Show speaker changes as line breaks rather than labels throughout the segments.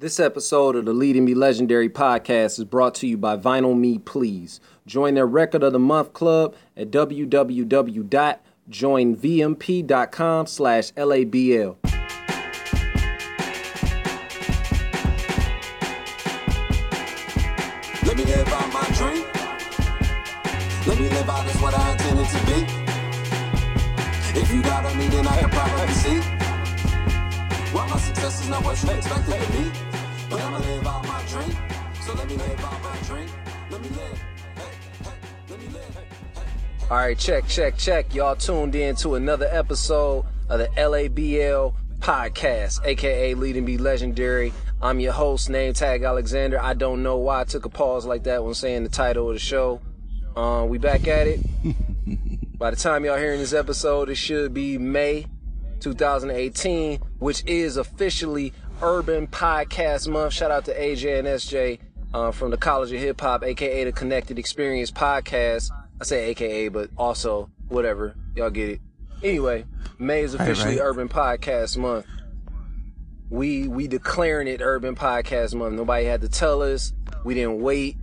This episode of the Lead And Be Legendary podcast is brought to you by Vinyl Me Please. Join their Record of the Month club at www.joinvmp.com slash LABL.
Let me live out my dream. Let me live out as what I intended to be. If you doubt me, then I can probably see. Why my success is not what you expected of me. Live out my dream. So let me live out my dream. Let me live. Hey, hey, let me live. Hey, hey.
All right, check, check, check. Y'all tuned in to another episode of the LABL podcast, aka Lead And Be Legendary. I'm your host, name tag Alexander. I don't know why I took a pause like that when saying the title of the show. Uh, we back at it. By the time y'all hearing this episode, it should be May 2018, which is officially Urban Podcast Month. Shout out to AJ and SJ uh, from the College of Hip Hop, aka the Connected Experience Podcast. I say AKA, but also whatever. Y'all get it. Anyway, May is officially
right.
Urban Podcast Month. We we declaring it Urban Podcast Month. Nobody had to tell us. We didn't wait.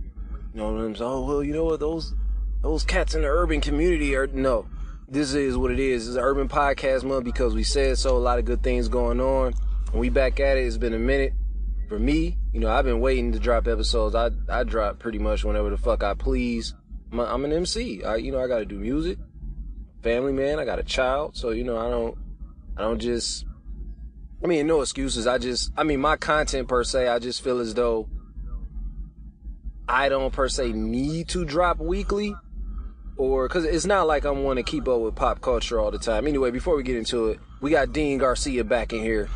You know what I'm saying? Oh well, you know what those those cats in the urban community are no. This is what it is. It's an urban podcast month because we said so. A lot of good things going on. We back at it. It's been a minute. For me, you know, I've been waiting to drop episodes. I I drop pretty much whenever the fuck I please. I'm, a, I'm an MC. I you know I got to do music. Family man. I got a child, so you know I don't I don't just. I mean, no excuses. I just I mean my content per se. I just feel as though I don't per se need to drop weekly or because it's not like I'm want to keep up with pop culture all the time. Anyway, before we get into it, we got Dean Garcia back in here.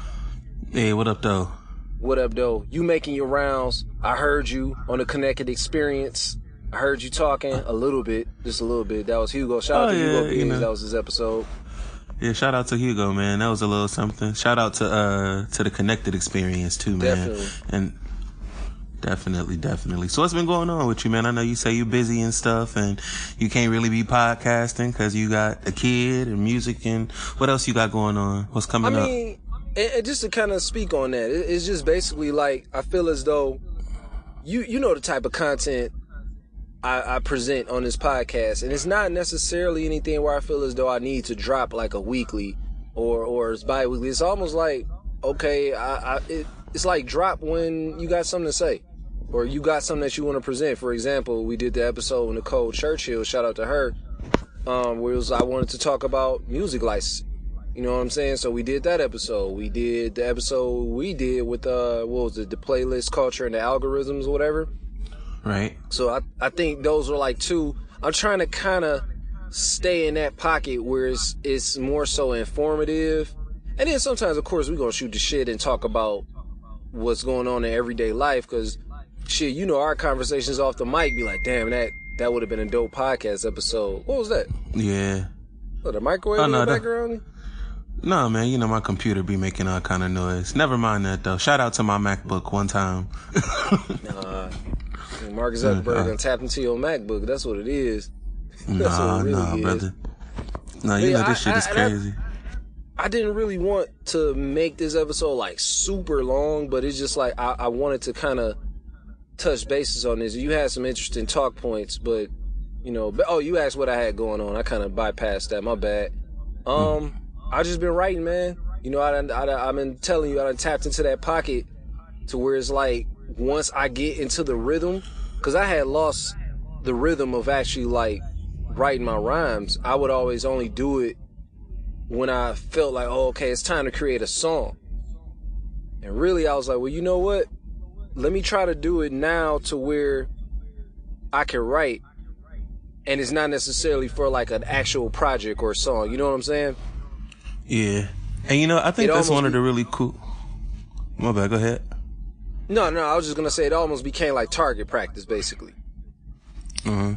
Hey, what up, though?
What up, though? You making your rounds? I heard you on the Connected Experience. I heard you talking a little bit, just a little bit. That was Hugo. Shout out
Oh,
to
yeah,
Hugo
you know.
That was his episode.
Yeah, shout out to Hugo, man. That was a little something. Shout out to uh to the connected experience too, man.
Definitely.
And definitely, definitely. So what's been going on with you, man? I know you say you're busy and stuff, and you can't really be podcasting because you got a kid and music and what else you got going on? What's
I
coming up?
And, and just to kind of speak on that, it, it's just basically like I feel as though you you know the type of content I, I present on this podcast, and it's not necessarily anything where I feel as though I need to drop like a weekly or or it's bi-weekly. It's almost like okay, I, I it, it's like drop when you got something to say. Or you got something that you want to present. For example, we did the episode with Nicole Churchill. Shout out to her. Um, where was I wanted to talk about music licensing. You know what I'm saying? So we did that episode. We did the episode we did with uh what was it, the playlist culture and the algorithms or whatever.
right?
So I I think those were like two I'm trying to kinda stay in that pocket where it's it's more so informative. And then sometimes of course we're gonna shoot the shit and talk about what's going on in everyday life because shit, you know our conversations off the mic be like, damn that that would have been a dope podcast episode. What was that?
Yeah.
What, a microwave
Oh,
in
no,
the
that- No, man, you know my computer be making all kind of noise. Never mind that though. Shout out to my MacBook one time.
Nah. Mark Zuckerberg done tapped into your MacBook. That's what it is. That's
nah,
what it really
nah,
is.
brother. No, you
Yeah,
know this
I-
shit is
I- and I-
crazy.
I didn't really want to make this episode like super long, but it's just like I, I wanted to kind of touch bases on this. You had some interesting talk points, but you know, but, oh, you asked what I had going on. I kind of bypassed that. My bad. Um, I just been writing, man. You know, I, I, I've been telling you, I tapped into that pocket to where it's like once I get into the rhythm, because I had lost the rhythm of actually like writing my rhymes. I would always only do it when I felt like, oh, okay, it's time to create a song. And really, I was like, well, you know what? Let me try to do it now to where I can write. And it's not necessarily for like an actual project or song. You know what I'm saying?
Yeah. And you know, I think
It
that's one of the really cool. My bad. Go ahead.
No, no, I was just gonna say it almost became like target practice, basically.
hmm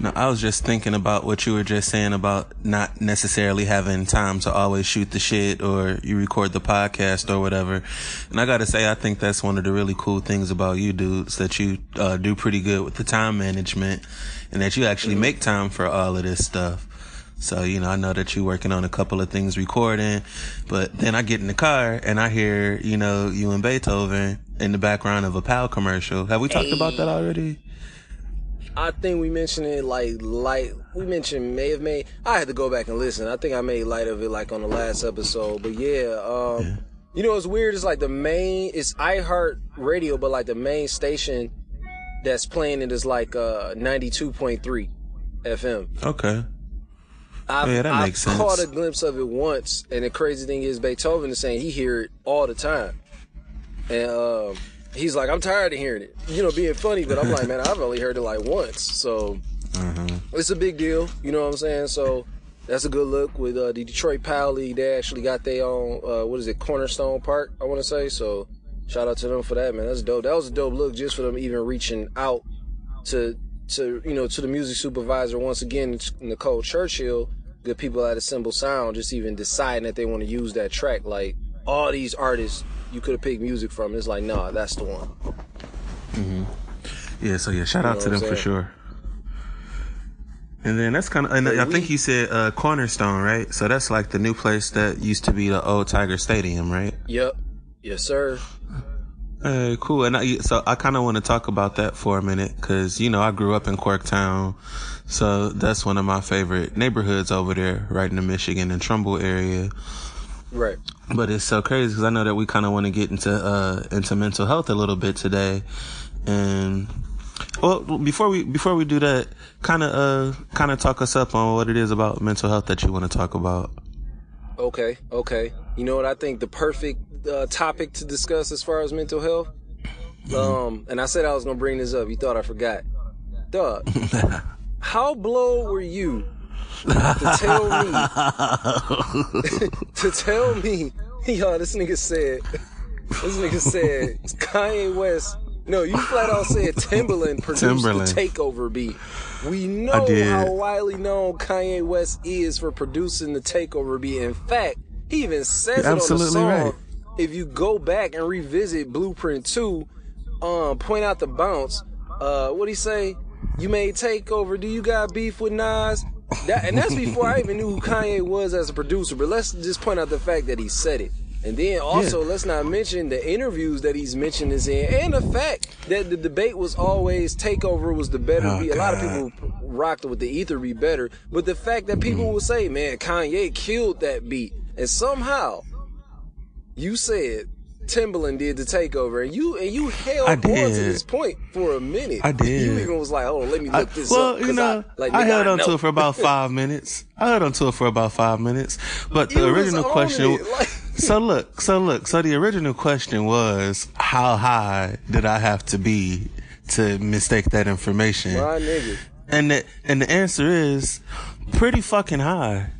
No, I was just thinking about what you were just saying about not necessarily having time to always shoot the shit or you record the podcast or whatever. And I gotta say, I think that's one of the really cool things about you dudes that you uh, do pretty good with the time management and that you actually make time for all of this stuff. So, you know, I know that you're working on a couple of things recording, but then I get in the car and I hear, you know, you and Beethoven in the background of a PAL commercial. Have we talked about that already?
I think we mentioned it like light. We mentioned may have made. I had to go back and listen. I think I made light of it like on the last episode. But yeah, um,
Yeah.
you know it's weird It's like the main. It's iHeart Radio, but like the main station that's playing it is like uh 92.3 FM.
Okay.
I've,
Yeah, that
I've
makes sense.
caught a glimpse of it once, and the crazy thing is Beethoven is saying he hear it all the time, and um, he's like, I'm tired of hearing it. You know, being funny, but I'm like, man, I've only heard it like once, so it's a big deal. You know what I'm saying? So that's a good look with uh, the Detroit Power League. They actually got their own, uh, what is it, Cornerstone Park? I want to say. So shout out to them for that, man. That's dope. That was a dope look just for them even reaching out to to you know to the music supervisor once again Nicole Churchill good people at Assemble Sound just even deciding that they want to use that track like all these artists you could have picked music from it's like nah that's the one Mhm.
Yeah, so yeah, shout out to them for sure. And then that's kind of, and I think you said uh, Cornerstone, right? So that's like the new place that used to be the old Tiger Stadium, right?
yep yes sir
Hey, cool. And I, so I kind of want to talk about that for a minute because, you know, I grew up in Corktown. So that's one of my favorite neighborhoods over there, right in the Michigan and Trumbull area.
right
But it's so crazy because I know that we kind of want to get into, uh, into mental health a little bit today. And, well, before we, before we do that, kind of, uh, kind of talk us up on what it is about mental health that you want to talk about.
okay okay you know what I think the perfect uh, topic to discuss as far as mental health um and I said I was gonna bring this up you thought I forgot dog how blown were you to tell me to tell me, yo, this nigga said, this nigga said Kanye West. No, you flat out said Timbaland produced
Timbaland.
the takeover beat. We know how widely known Kanye West is for producing the takeover beat. In fact, he even says it on the
Absolutely
song.
right.
If you go back and revisit Blueprint 2, um, point out the bounce. Uh, what he say? You made takeover. Do you got beef with Nas? That, and that's before I even knew who Kanye was as a producer. But let's just point out the fact that he said it. And then also, let's not mention the interviews that he's mentioned this in, and the fact that the debate was always takeover was the better
Oh,
beat. A lot of people rocked with the ether be better, but the fact that people will say, "Man, Kanye killed that beat," and somehow you said Timbaland did the takeover, and you and you held on to this point for a minute.
I did.
You even was like, "Oh, let me
I-
look this
well,
up."
you
'cause
know,
I, like,
I held on to it for about five minutes. I held on to it for about five minutes. But the
You
original
on
question,
it, like-
so look, so look, so the original question was, how high did I have to be to mistake that information?
My nigga.
And the, and the answer is pretty fucking high.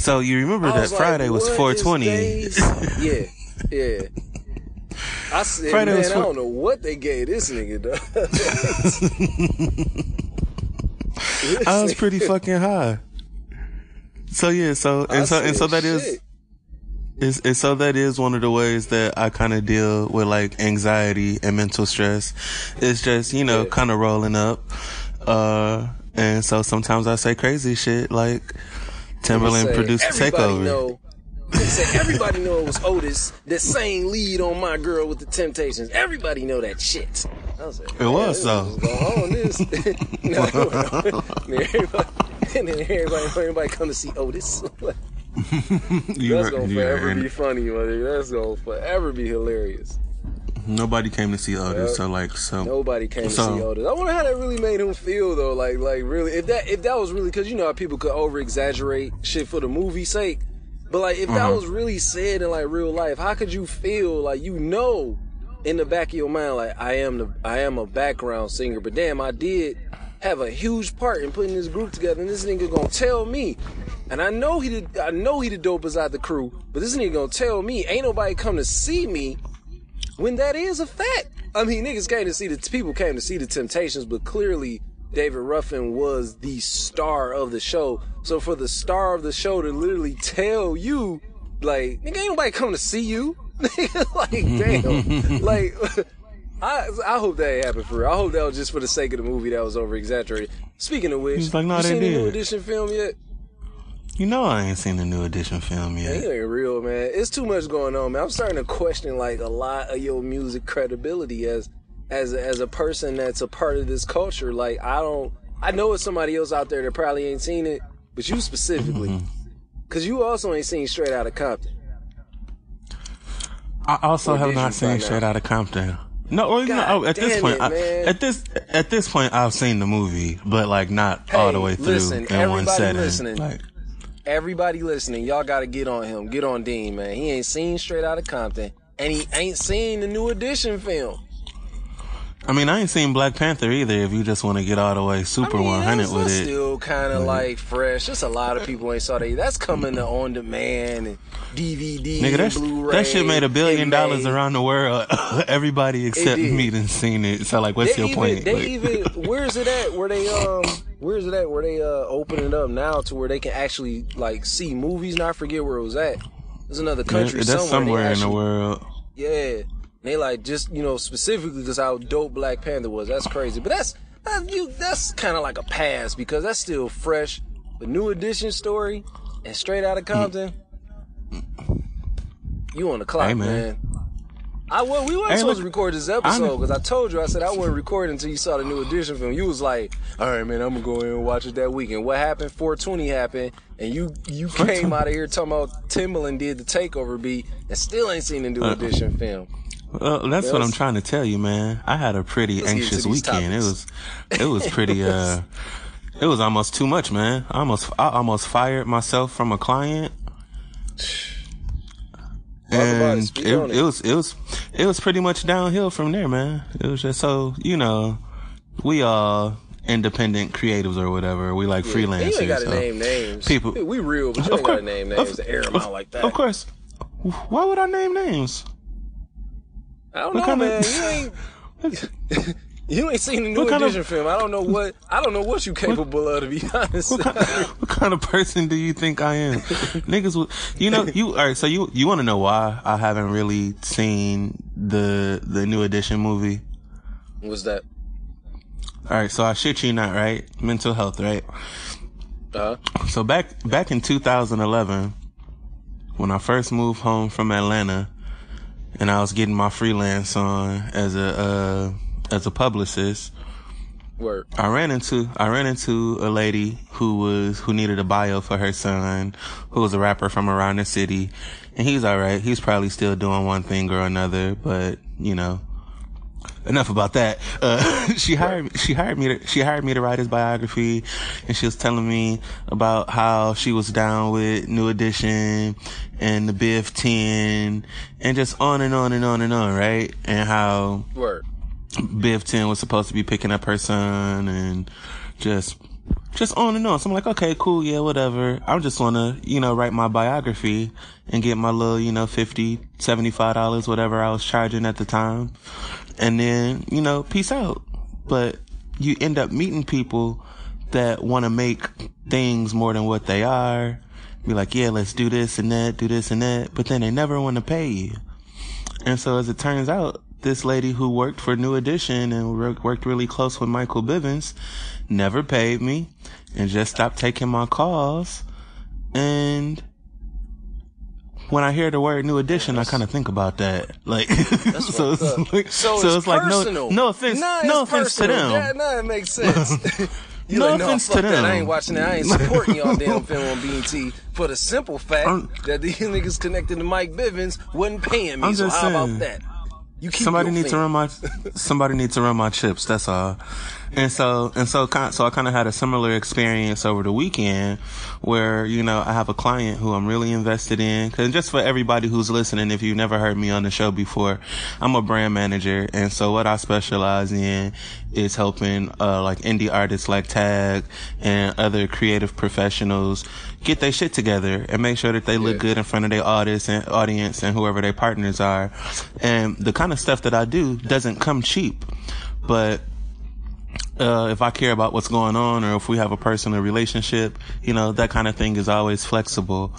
So you remember
I
that
was like,
Friday was
what is
420.
yeah, yeah. I said,
Friday
man, I don't know what they gave this nigga. Dog.
I was pretty fucking high. So yeah, so
I
and so and so that is
shit.
is and so that is one of the ways that I kind of deal with like anxiety and mental stress. It's just you know kind of rolling up, uh, and so sometimes I say crazy shit like
Timbaland
produced Takeover.
Know, say everybody know it was Otis that sang lead on my girl with the Temptations. Everybody know that shit. I was like,
It was, though.
on this. No, everybody, and then everybody, everybody come to see Otis. That's gonna forever be funny, mother. That's gonna forever be hilarious.
Nobody came to see Otis,
Yep.
so like so.
Nobody came to
So-
see Otis. I wonder how that really made him feel though. Like, like really, if that if that was really because you know how people could over exaggerate shit for the movie's sake. But like, if that
Uh-huh.
was really said in like real life, how could you feel like you know in the back of your mind like I am the I am a background singer, but damn, I did have a huge part in putting this group together, and this nigga gonna tell me. And I know he did. I know he the dopest out the crew, but this nigga gonna tell me ain't nobody come to see me when that is a fact. I mean, niggas came to see the people came to see the Temptations, but clearly David Ruffin was the star of the show. So for the star of the show to literally tell you, like, nigga, ain't nobody come to see you. like, damn, like. I, I hope that ain't happened for real. I hope that was just for the sake of the movie that was over exaggerated. Speaking of which,
He's like, "Nah,
you seen the new edition film yet?
You know I ain't seen the new edition film
Man,
yet.
you ain't real, man. It's too much going on, man. I'm starting to question like a lot of your music credibility as as a, as a person that's a part of this culture. Like I don't, I know it's somebody else out there that probably ain't seen it, but you specifically,
Mm-hmm.
because you also ain't seen Straight Outta Compton.
I also
Or
have not seen Straight? Outta Compton. No, you know, oh, at this point,
it,
I, at this at this point, I've seen the movie, but like not all the way through
listen,
in one setting.
listening.
Like,
Everybody listening, y'all got to get on him. Get on Dean, man. He ain't seen Straight out of Compton, and he ain't seen the new edition film.
I mean, I ain't seen Black Panther either. If you just want to get all the way super
I mean,
100
that's,
with it,
still kind of like fresh. Just a lot of people ain't saw that. That's coming to on demand and DVD,
nigga,
and Blu-ray.
that shit made a billion dollars around the world. Everybody except me done seen it. So like, what's
They
your
even,
point?
They
Like-
even, where's it at? Where they um, where's it at? Where they uh open it up now to where they can actually like see movies? Now I forget where it was at. There's another country
that's
somewhere.
somewhere in the world.
Yeah. They like just you know specifically because how dope Black Panther was. That's crazy. But that's that, you that's kind of like a pass because that's still fresh. The new edition story and straight out of Compton. You on the clock,
Hey,
man.
man.
I well, we weren't
Hey,
supposed
look,
to record this episode because I told you I said I wouldn't record until you saw the new edition film. You was like, "All right, man, I'm gonna go in and watch it that weekend." What happened? 420 happened, and you you came out of here talking about Timbaland did the takeover beat and still ain't seen the new
Uh,
edition film.
Well, that's what I'm trying to tell you, man. I had a pretty
Let's
anxious weekend. It was, it was pretty, uh, it was almost too much, man. I almost, I almost fired myself from a client.
Talk about it.
And it,
it.
it was, it was, it was pretty much downhill from there, man. It was just so, you know, we all independent creatives or whatever. We like
You
freelancers.
ain't gotta
so
name names.
people-
we real, but you
Of
ain't gotta
course-
name
of-
names to air them out like that.
Of course. Why would I name names?
I don't
What
know, man.
of-
You ain't. You ain't seen the new
What kind of-
edition film. I don't know what I don't know what you capable of to be honest.
What kind, what kind of person do you think I am? Niggas, would- you know, you, alright, so you, you want to know why I haven't really seen the, the new edition movie?
What's that?
Alright, so I shit you not, right? Mental health, right?
Uh huh.
So back, back in 2011, when I first moved home from Atlanta and I was getting my freelance on as a, uh, as a publicist,
Word.
I ran into I ran into a lady who was who needed a bio for her son, who was a rapper from around the city, and he's all right. He's probably still doing one thing or another, but you know, enough about that. Uh, she hired me. She hired me. To, she hired me to write his biography, and she was telling me about how she was down with New Edition and the Biv 10, and just on and on and on and on, right? And how
Word.
Biv 10 was supposed to be picking up her son and just, just on and on. So I'm like, okay, cool. Yeah, whatever. I just want to, you know, write my biography and get my little, you know, 50, 75 dollars, whatever I was charging at the time. And then, you know, peace out. But you end up meeting people that want to make things more than what they are. Be like, yeah, let's do this and that, do this and that. But then they never want to pay you. And so as it turns out, this lady who worked for New Edition and wor- worked really close with Michael Bivins never paid me and just stopped taking my calls. And when I hear the word New Edition, I kind of think about that. Like, so it's like,
So,
so
it's,
like no,
personal.
no offense,
Nah,
no offense to
personal.
them.
Yeah, nah, it makes sense.
No
like, no,
offense to
that.
them.
I ain't watching that. I ain't supporting y'all damn film on BET for the simple fact
I'm-
that these niggas connected to Mike Bivins wasn't paying me.
I'm
so how about that? You
somebody needs to run my somebody needs to run my chips that's all. And so and so kind so i kind of had a similar experience over the weekend where you know i have a client who i'm really invested in because just for everybody who's listening if you've never heard me on the show before i'm a brand manager. And so what i specialize in is helping uh like indie artists like tag and other creative professionals get their shit together and make sure that they look
Yeah.
good in front of their audience and audience and whoever their partners are. And the kind of stuff that I do doesn't come cheap, but uh, if I care about what's going on or if we have a personal relationship, you know, that kind of thing is always flexible.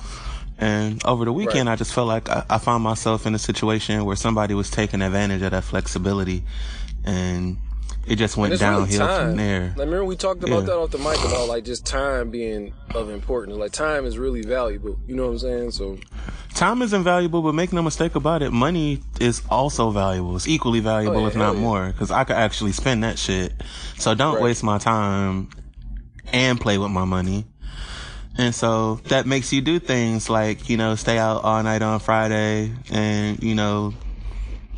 And over the weekend,
Right.
I just felt like I, I found myself in a situation where somebody was taking advantage of that flexibility. And it just went
really
downhill
time.
from there.
Like, remember we talked about
Yeah.
that off the mic about like just time being of importance. Like time is really valuable. You know what I'm saying? So
Time is invaluable, but make no mistake about it, money is also valuable. It's equally valuable,
Oh, yeah,
if not
yeah.
more, because I could actually spend that shit. So don't
Right.
waste my time and play with my money. And so that makes you do things like, you know, stay out all night on Friday and, you know,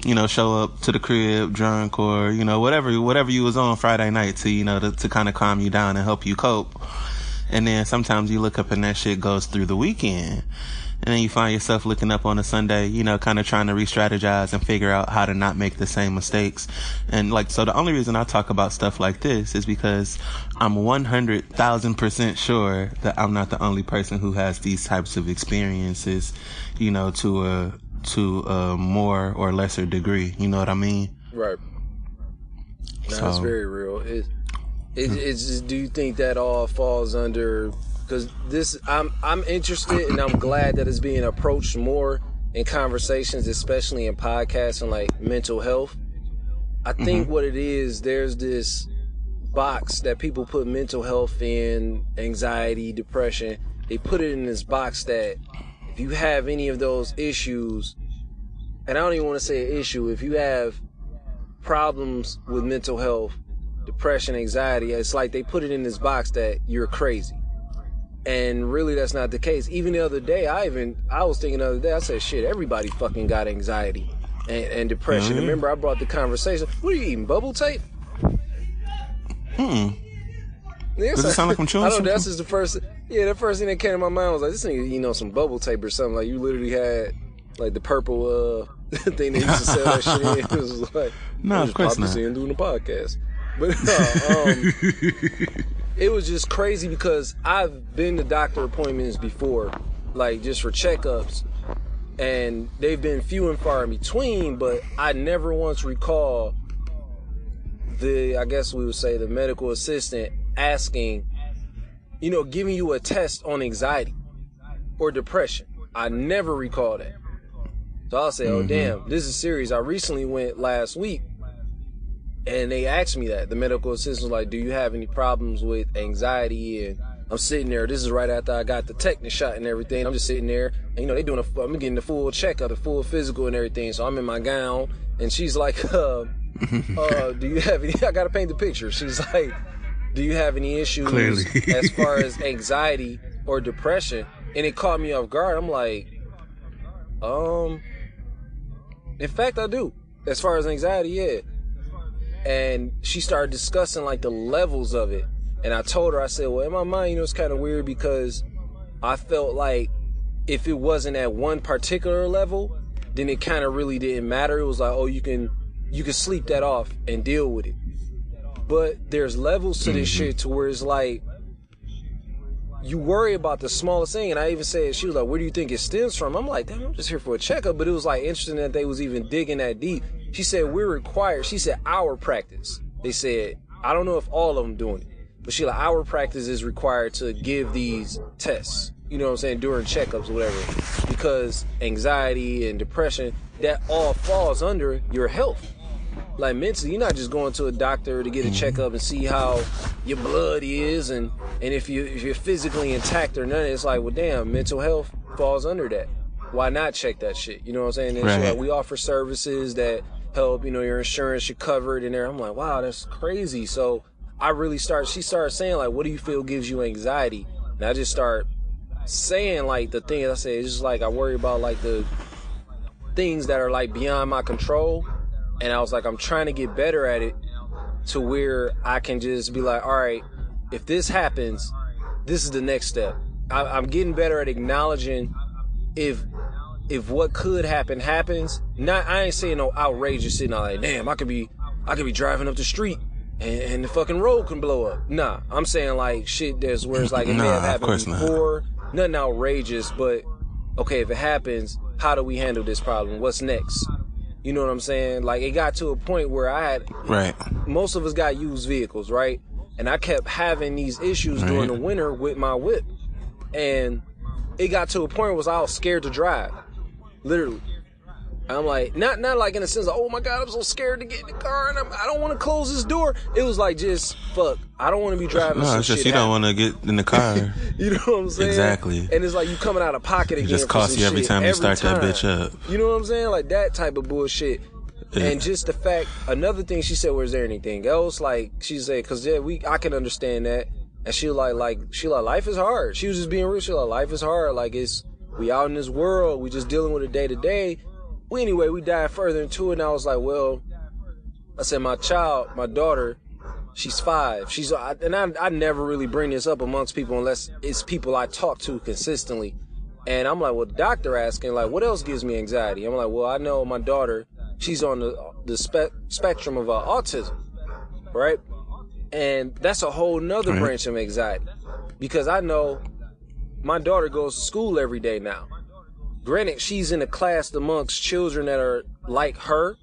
you know, show up to the crib drunk or, you know, whatever, whatever you was on Friday night to, you know, to, to kind of calm you down and help you cope. And then sometimes you look up and that shit goes through the weekend. And then you find yourself looking up on a Sunday, you know, kind of trying to re-strategize and figure out how to not make the same mistakes. And like, so the only reason I talk about stuff like this is because I'm 100,000% sure that I'm not the only person who has these types of experiences, you know, to a, to a more or lesser degree. You know what I mean?
right. No,
So-
it's very real. It, it it's just. Do you think that all falls under? Because this, I'm I'm interested and I'm glad that it's being approached more in conversations, especially in podcasts and like mental health. I think mm-hmm. what it is, there's this box that people put mental health in, anxiety, depression. They put it in this box that if you have any of those issues, and I don't even want to say an issue, if you have problems with mental health, depression, anxiety, it's like they put it in this box that you're crazy. And really that's not the case. Even the other day, I even I was thinking the other day, I said, shit, everybody fucking got anxiety and, and depression.
Mhm.
Remember I brought the conversation. What are you eating? Bubble tape?
Hmm.
Yeah,
Does it sound like I'm chewing
I know
something?
that's just the first. Yeah, the first thing that came to my mind was like, this nigga, you know, some bubble tape or something. Like you literally had like the purple uh thing they used to sell that shit in. It was like,
No, of course not.
in doing the podcast. But uh, um, it was just crazy because I've been to doctor appointments before, like just for checkups, and they've been few and far in between. But I never once recall the, I guess we would say, the medical assistant asking, you know, giving you a test on anxiety or depression. I never recall that. So I'll say, oh damn, this is serious. I recently went last week and they asked me that. The medical assistant was like, Do you have any problems with anxiety? And I'm sitting there. This is right after I got the tetanus shot and everything. I'm just sitting there, and you know, they doing a, I'm getting the full checkup, the full physical and everything. So I'm in my gown, and she's like, uh, uh, Do you have any? I gotta paint the picture. She's like, Do you have any issues
Clearly.
as far as anxiety or depression? And it caught me off guard. I'm like, um, in fact, I do. As far as anxiety, yeah and she started discussing like the levels of it. And I told her, I said, well, in my mind, you know, it's kind of weird because I felt like if it wasn't at one particular level, then it kind of really didn't matter. It was like, oh, you can, you can sleep that off and deal with it. But there's levels to this mm-hmm. shit to where it's like, you worry about the smallest thing. And I even said, she was like, where do you think it stems from? I'm like, damn, I'm just here for a checkup. But it was like interesting that they was even digging that deep. She said, we're required. She said, our practice. They said, I don't know if all of them doing it, but she like, our practice is required to give these tests. You know what I'm saying? During checkups or whatever. Because anxiety and depression, that all falls under your health like mentally you're not just going to a doctor to get a checkup and see how your blood is and and if you if you're physically intact or none it's like well damn mental health falls under that. Why not check that shit? You know what i'm saying? And
Right.
like, we offer services that help you know your insurance should cover it in there. I'm like wow that's crazy. So i really start she started saying like what do you feel gives you anxiety? And i just start saying like the thing i say it's just like i worry about like the things that are like beyond my control and I was like, I'm trying to get better at it to where I can just be like, all right, if this happens, this is the next step. I, I'm getting better at acknowledging if if what could happen happens. Not I ain't saying no outrageous shit. Not like, damn, I could be I could be driving up the street and, and the fucking road can blow up. Nah, I'm saying like shit that's where it's like it may have happened
course not.
before. Nothing outrageous, but okay, if it happens, how do we handle this problem? What's next? You know what I'm saying? Like it got to a point where I had
Right.
most of us got used vehicles, right? And I kept having these issues during the winter with my whip. And it got to a point where I was scared to drive. Literally. I'm like, not not like in the sense of, oh my god, I'm so scared to get in the car and I'm, I don't want to close this door. It was like just fuck. I don't want to be driving.
No, it's just you don't want to get in the car.
You know what I'm saying?
Exactly.
And it's like you coming out of pocket again.
just
for
costs you every
shit
time you
every
start that bitch up.
You know what I'm saying? Like that type of bullshit.
Yeah.
And just the fact, another thing she said, was there anything else? Like she said, cause yeah, we, I can understand that. And she like, like, she like, life is hard. She was just being real. She like, life is hard. Like it's, we out in this world. We just dealing with it day to day. Well, anyway, we dive further into it and I was like, well, I said, my child, my daughter, she's five. She's, and I, I never really bring this up amongst people unless it's people I talk to consistently. And I'm like, well, the doctor asking, like, what else gives me anxiety? I'm like, well, I know my daughter, she's on the the spe- spectrum of uh, autism, right? And that's a whole nother
Right.
branch of anxiety because I know my daughter goes to school every day now. Granted, she's in a class amongst children that are like her,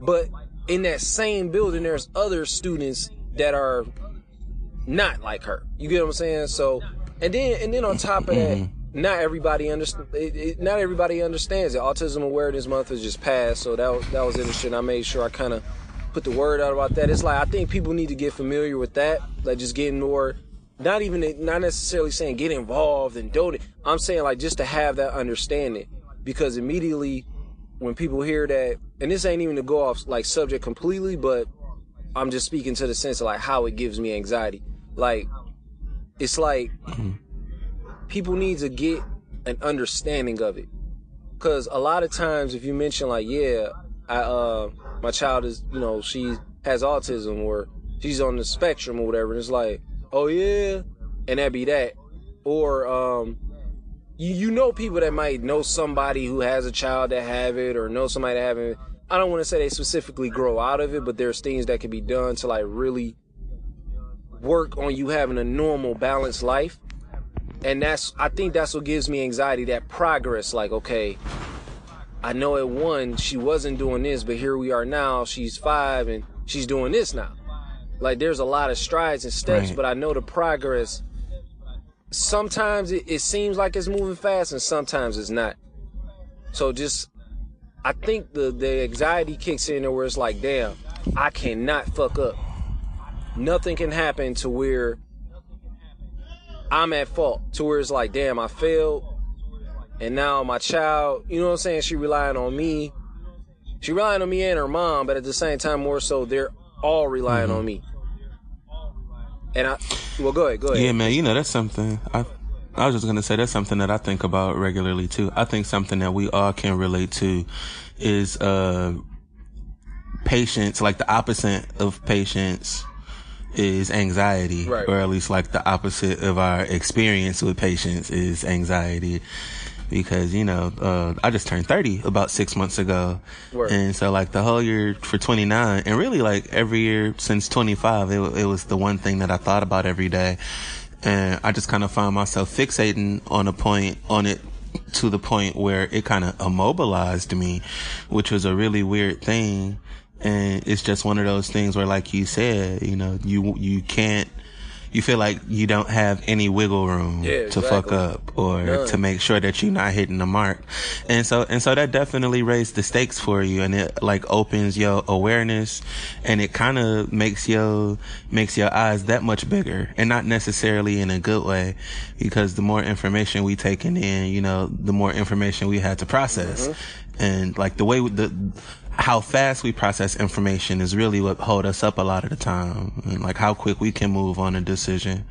but in that same building, there's other students that are not like her. You get what I'm saying? So, and then and then on top of that, mm-hmm. not everybody understand. It, it, not everybody understands it. Autism Awareness Month has just passed, so that was, that was interesting. I made sure I kind of put the word out about that. It's like I think people need to get familiar with that, like just getting more. Not even not necessarily saying get involved and donate. I'm saying like just to have that understanding, because immediately when people hear that, and this ain't even to go off like subject completely, but I'm just speaking to the sense of like how it gives me anxiety. Like it's like people need to get an understanding of it. Cause a lot of times if you mention like, yeah, I uh my child is, you know, she has autism or she's on the spectrum or whatever, it's like, oh yeah, and that be that. Or um you, you know people that might know somebody who has a child that have it or know somebody that have it. I don't want to say they specifically grow out of it, but there's things that can be done to like really work on you having a normal balanced life. And that's I think that's what gives me anxiety, that progress. Like, okay, I know at one she wasn't doing this, but here we are now. She's five and she's doing this now. Like there's a lot of strides and steps,
Right.
but I know the progress. Sometimes it, it seems like it's moving fast, and sometimes it's not. So just, I think the the anxiety kicks in there where it's like, damn, I cannot fuck up. Nothing can happen to where I'm at fault. To where it's like, damn, I failed, and now my child, you know what I'm saying? She relying on me. She relying on me and her mom, but at the same time, more so, they're all relying on me. And I, well, go ahead, go ahead.
Yeah, man, you know that's something. I I was just gonna say that's something that I think about regularly too. I think something that we all can relate to is uh patience, like the opposite of patience is anxiety,
Right.
or at least like the opposite of our experience with patience is anxiety. Because you know, uh, I just turned thirty about six months ago,
Word.
and so like the whole year for twenty nine, and really like every year since twenty five, it, it was the one thing that I thought about every day, and I just kind of found myself fixating on a point on it to the point where it kind of immobilized me, which was a really weird thing. And it's just one of those things where, like you said, you know, you, you can't, you feel like you don't have any wiggle room
Yeah,
to fuck up or
None.
to make sure that you're not hitting the mark. And so, and so that definitely raised the stakes for you and it like opens your awareness and it kind of makes your, makes your eyes that much bigger and not necessarily in a good way because the more information we taking in, you know, the more information we had to process. Mm-hmm. And like the way the, how fast we process information is really what hold us up a lot of the time and like how quick we can move on a decision.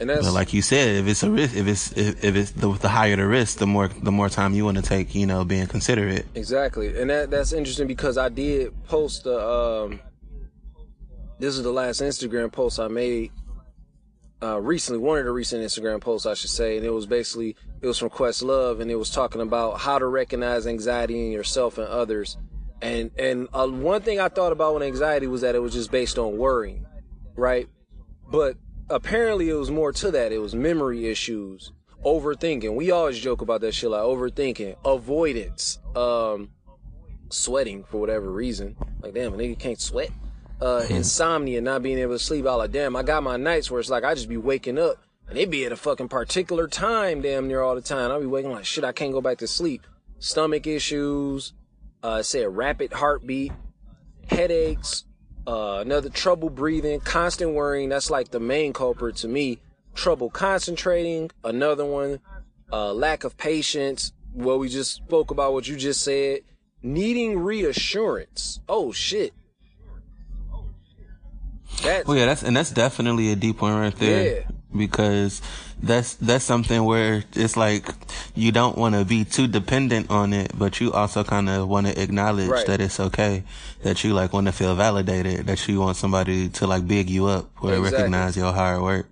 and that's
But like you said, if it's a risk, if it's if, if it's the, the higher the risk, the more the more time you want to take, you know, being considerate.
Exactly, and that that's interesting because I did post a. Um, this is the last Instagram post I made uh, recently. One of the recent Instagram posts, I should say, and it was basically it was from Questlove, and it was talking about how to recognize anxiety in yourself and others. And and uh, one thing I thought about with anxiety was that it was just based on worrying, right? But apparently it was more to that. It was memory issues, overthinking. We always joke about that shit like overthinking, avoidance, um, sweating for whatever reason. Like, damn, a nigga can't sweat. Uh, insomnia, not being able to sleep. I like, damn, I got my nights where it's like I just be waking up and it be at a fucking particular time damn near all the time. I'll be waking like, shit, I can't go back to sleep. stomach issues, uh, said rapid heartbeat, headaches, uh, another trouble breathing, constant worrying. That's like the main culprit to me. Trouble concentrating, another one, uh, lack of patience. Well, we just spoke about what you just said. Needing reassurance. Oh shit.
That's, well, oh, yeah, that's and that's definitely a deep one right there. Yeah. Because that's that's something where it's like you don't want to be too dependent on it, but you also kind of want to acknowledge right. that it's okay, that you like want to feel validated, that you want somebody to like big you up or exactly. recognize your hard work.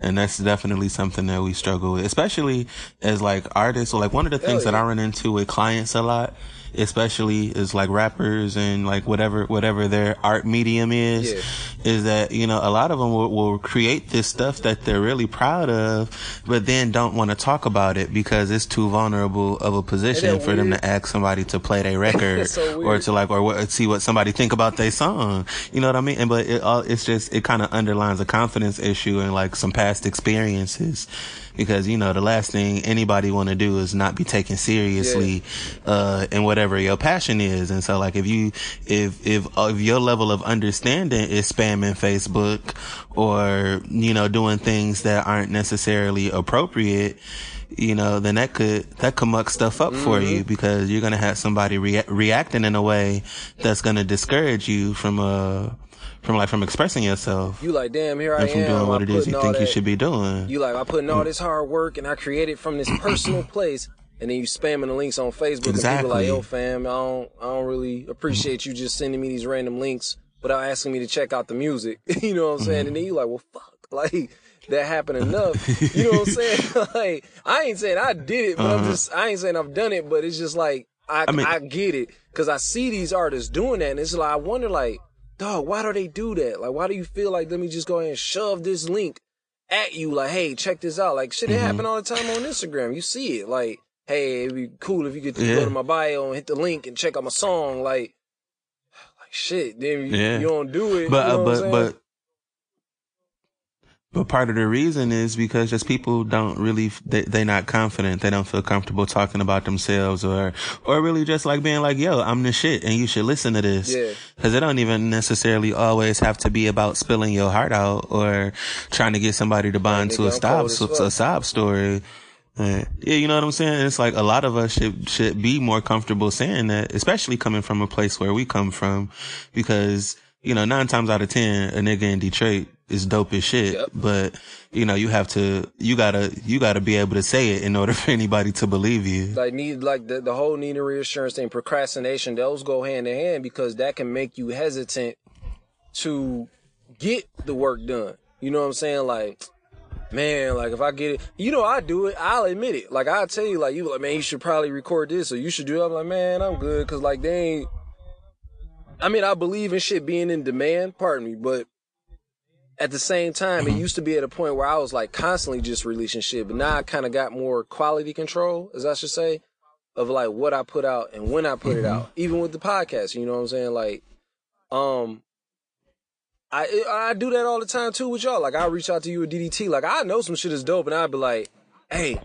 And that's definitely something that we struggle with, especially as like artists. So like one of the things yeah. that I run into with clients a lot especially is like rappers and like whatever whatever their art medium is, yeah. is that you know a lot of them will, will, create this stuff that they're really proud of, but then don't want to talk about it because it's too vulnerable of a position for weird? them to ask somebody to play their record so or to like or see what somebody think about their song. You know what I mean? And but it all it's just it kind of underlines a confidence issue and like some past experiences because you know the last thing anybody want to do is not be taken seriously yeah. uh in whatever your passion is and so like if you if if if your level of understanding is spamming facebook or you know doing things that aren't necessarily appropriate you know, then that could, that could muck stuff up mm-hmm. for you because you're going to have somebody rea- reacting in a way that's going to discourage you from, uh, from like from expressing yourself.
You like, damn, here I
and
from
am. doing what it is you think that, you should be doing.
You like, I put in all this hard work and I created from this personal place, and then you spamming the links on Facebook, exactly. and people like, yo, fam, I don't, I don't really appreciate you just sending me these random links without asking me to check out the music. you know what I'm saying? Mm-hmm. And then you like, well, fuck, like that happened enough. you know what I'm saying? like, I ain't saying I did it, but uh-huh. I'm just, I ain't saying I've done it, but it's just like, I, I, mean, I get it because I see these artists doing that, and it's like I wonder, like, dog, why do they do that? Like, why do you feel like let me just go ahead and shove this link at you? Like, hey, check this out. Like, shit, it mm-hmm. happen all the time on Instagram. You see it. Like, hey, it'd be cool if you could yeah. go to my bio and hit the link and check out my song. Like, like shit. Then you, yeah. you don't do it.
But
you
know uh, but but but part of the reason is because just people don't really, they, they're not confident. They don't feel comfortable talking about themselves or, or really just like being like, yo, I'm the shit and you should listen to this. Yeah. Cause it don't even necessarily always have to be about spilling your heart out or trying to get somebody to buy into a stop, a sob story. Yeah, you know what I'm saying? It's like a lot of us should, should be more comfortable saying that, especially coming from a place where we come from, because, you know, nine times out of ten, a nigga in Detroit is dope as shit. Yep. But you know, you have to, you gotta, you gotta be able to say it in order for anybody to believe you.
Like need, like the the whole need a reassurance thing, procrastination, those go hand in hand because that can make you hesitant to get the work done. You know what I'm saying? Like, man, like if I get it, you know, I do it. I'll admit it. Like I'll tell you, like you, like man, you should probably record this or you should do. it. I'm like, man, I'm good because like they ain't. I mean, I believe in shit being in demand. Pardon me, but at the same time, it mm-hmm. used to be at a point where I was like constantly just releasing shit, but now I kind of got more quality control, as I should say, of like what I put out and when I put mm-hmm. it out. Even with the podcast, you know what I'm saying? Like, um, I I do that all the time too with y'all. Like I reach out to you with DDT, like I know some shit is dope, and I'd be like, hey.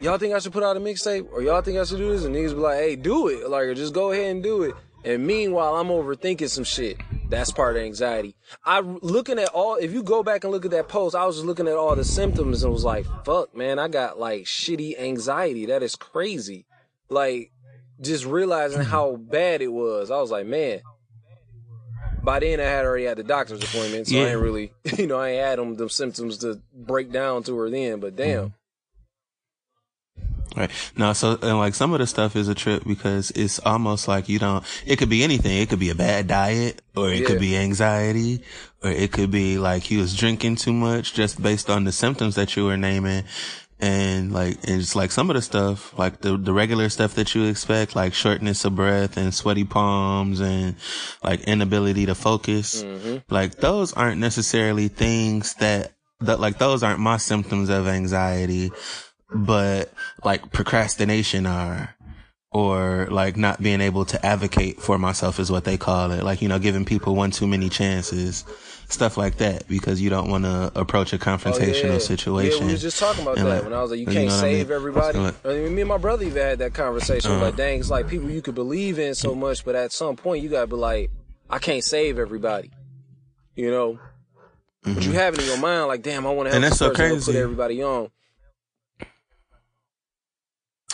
Y'all think I should put out a mixtape, or y'all think I should do this? And niggas be like, "Hey, do it!" Like, just go ahead and do it. And meanwhile, I'm overthinking some shit. That's part of anxiety. I looking at all. If you go back and look at that post, I was just looking at all the symptoms and was like, "Fuck, man, I got like shitty anxiety. That is crazy." Like, just realizing how bad it was. I was like, man. By then, I had already had the doctor's appointment, so yeah. I ain't really, you know, I ain't had them them symptoms to break down to her then. But damn.
Right. No, so, and like some of the stuff is a trip because it's almost like you don't, it could be anything. It could be a bad diet or it yeah. could be anxiety or it could be like you was drinking too much just based on the symptoms that you were naming. And like, and it's like some of the stuff, like the, the regular stuff that you expect, like shortness of breath and sweaty palms and like inability to focus. Mm-hmm. Like those aren't necessarily things that, that like those aren't my symptoms of anxiety but like procrastination are or like not being able to advocate for myself is what they call it. Like, you know, giving people one too many chances, stuff like that, because you don't want to approach a confrontational
Oh, yeah.
situation.
Yeah, we was just talking about
And,
that
like,
when I was like, you
you
can't
know what I
save
mean?
everybody.
Like-
I mean, me and my brother even had that conversation.
Uh-huh.
Like, dang, it's like people you could believe in so much, but at some point you gotta be like, I can't save everybody. You know, but you have it in your mind, like, damn, I want to help
Mm-hmm. And
this
that's so
person, and put everybody on.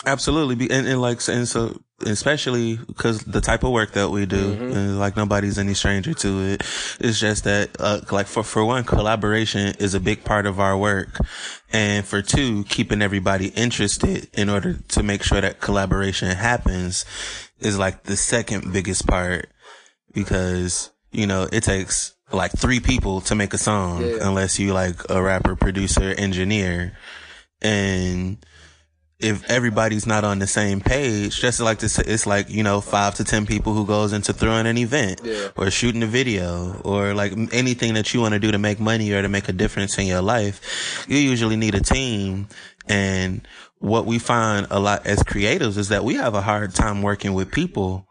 Absolutely, and, and like, and so especially because the type of work that we do,
Mm-hmm.
and like nobody's any stranger to it. It's just that, uh, like for for one, collaboration is a big part of our work, and for two, keeping everybody interested in order to make sure that collaboration happens is like the second biggest part because you know it takes like three people to make a song
Yeah.
unless you like a rapper, producer, engineer, and if everybody's not on the same page, just like it's like, you know, five to 10 people who goes into throwing an event
Yeah.
or shooting a video or like anything that you want to do to make money or to make a difference in your life. You usually need a team. And what we find a lot as creatives is that we have a hard time working with people.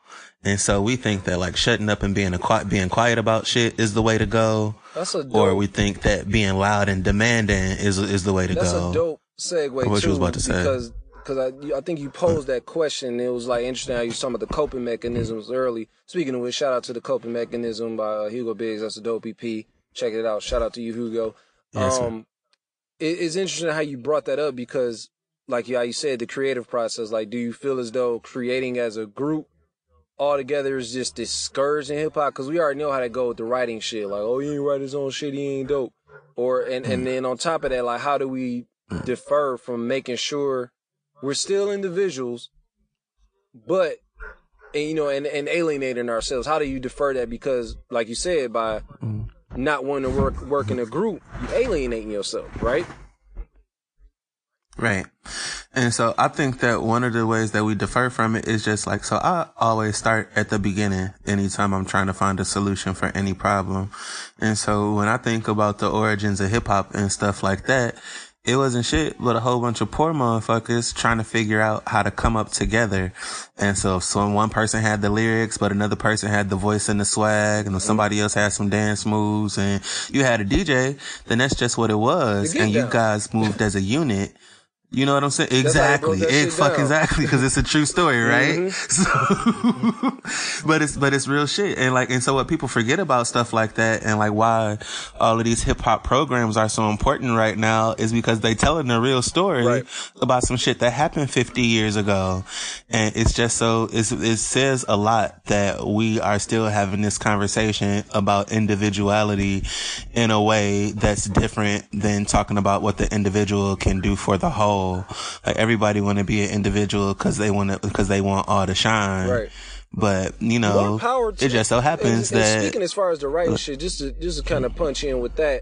And so we think that like shutting up and being a quiet, being quiet about shit is the way to go.
That's a dope,
Or we think that being loud and demanding is, is the way to
that's
go.
That's a dope segue
What you
too,
was about to say.
because because I I think you posed that question. It was like interesting how you talking about the coping mechanisms early. Speaking of which, shout out to the coping mechanism by uh, Hugo Biggs. That's a dope EP. Check it out. Shout out to you, Hugo.
Yes,
um, it, it's interesting how you brought that up because, like how you said, the creative process. Like, do you feel as though creating as a group all together is just discouraging hip hop? Because we already know how to go with the writing shit. Like, oh, he ain't write his own shit. He ain't dope. Or and and then on top of that, like, how do we defer from making sure we're still individuals, but and you know, and, and alienating ourselves. How do you defer that? Because, like you said, by not wanting to work work in a group, you alienating yourself, right?
Right. And so I think that one of the ways that we defer from it is just like, so I always start at the beginning anytime I'm trying to find a solution for any problem. And so when I think about the origins of hip hop and stuff like that, it wasn't shit but a whole bunch of poor motherfuckers trying to figure out how to come up together. And so if some one person had the lyrics, but another person had the voice and the swag, and somebody else had some dance moves, and you had a DJ, then that's just what it was. And you guys moved as a unit. You know what I'm saying? Exactly. It
shit
fuck
down. Mm-hmm.
exactly because it's a true story, right? So, but it's but it's real shit, and like and so what people forget about stuff like that, and like why all of these hip hop programs are so important right now is because they telling the real story
Right.
about some shit that happened 50 years ago, and it's just so it's, it says a lot that we are still having this conversation about individuality in a way that's different than talking about what the individual can do for the whole. Like everybody want to be an individual because they want to because they want all to shine.
Right.
But you know,
to
it just so happens
and, and
that
speaking as far as the writing shit, just to just to kind of punch in with that.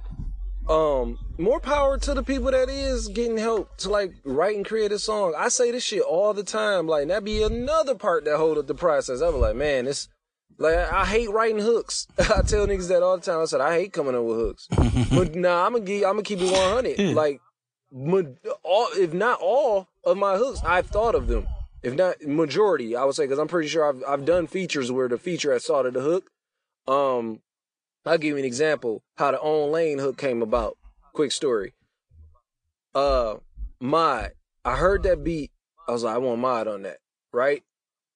Um, more power to the people that is getting help to like write and create a song. I say this shit all the time. Like that be another part that hold up the process. I'm like, man, it's like I hate writing hooks. I tell niggas that all the time. I said I hate coming up with hooks. but nah, I'm gonna I'm gonna keep it 100. Like, ma- all if not all of my hooks, I've thought of them. If not majority, I would say because I'm pretty sure I've I've done features where the feature has thought of the hook. Um, I'll give you an example how the own lane hook came about. Quick story. Uh, mod. I heard that beat. I was like, I want mod on that, right?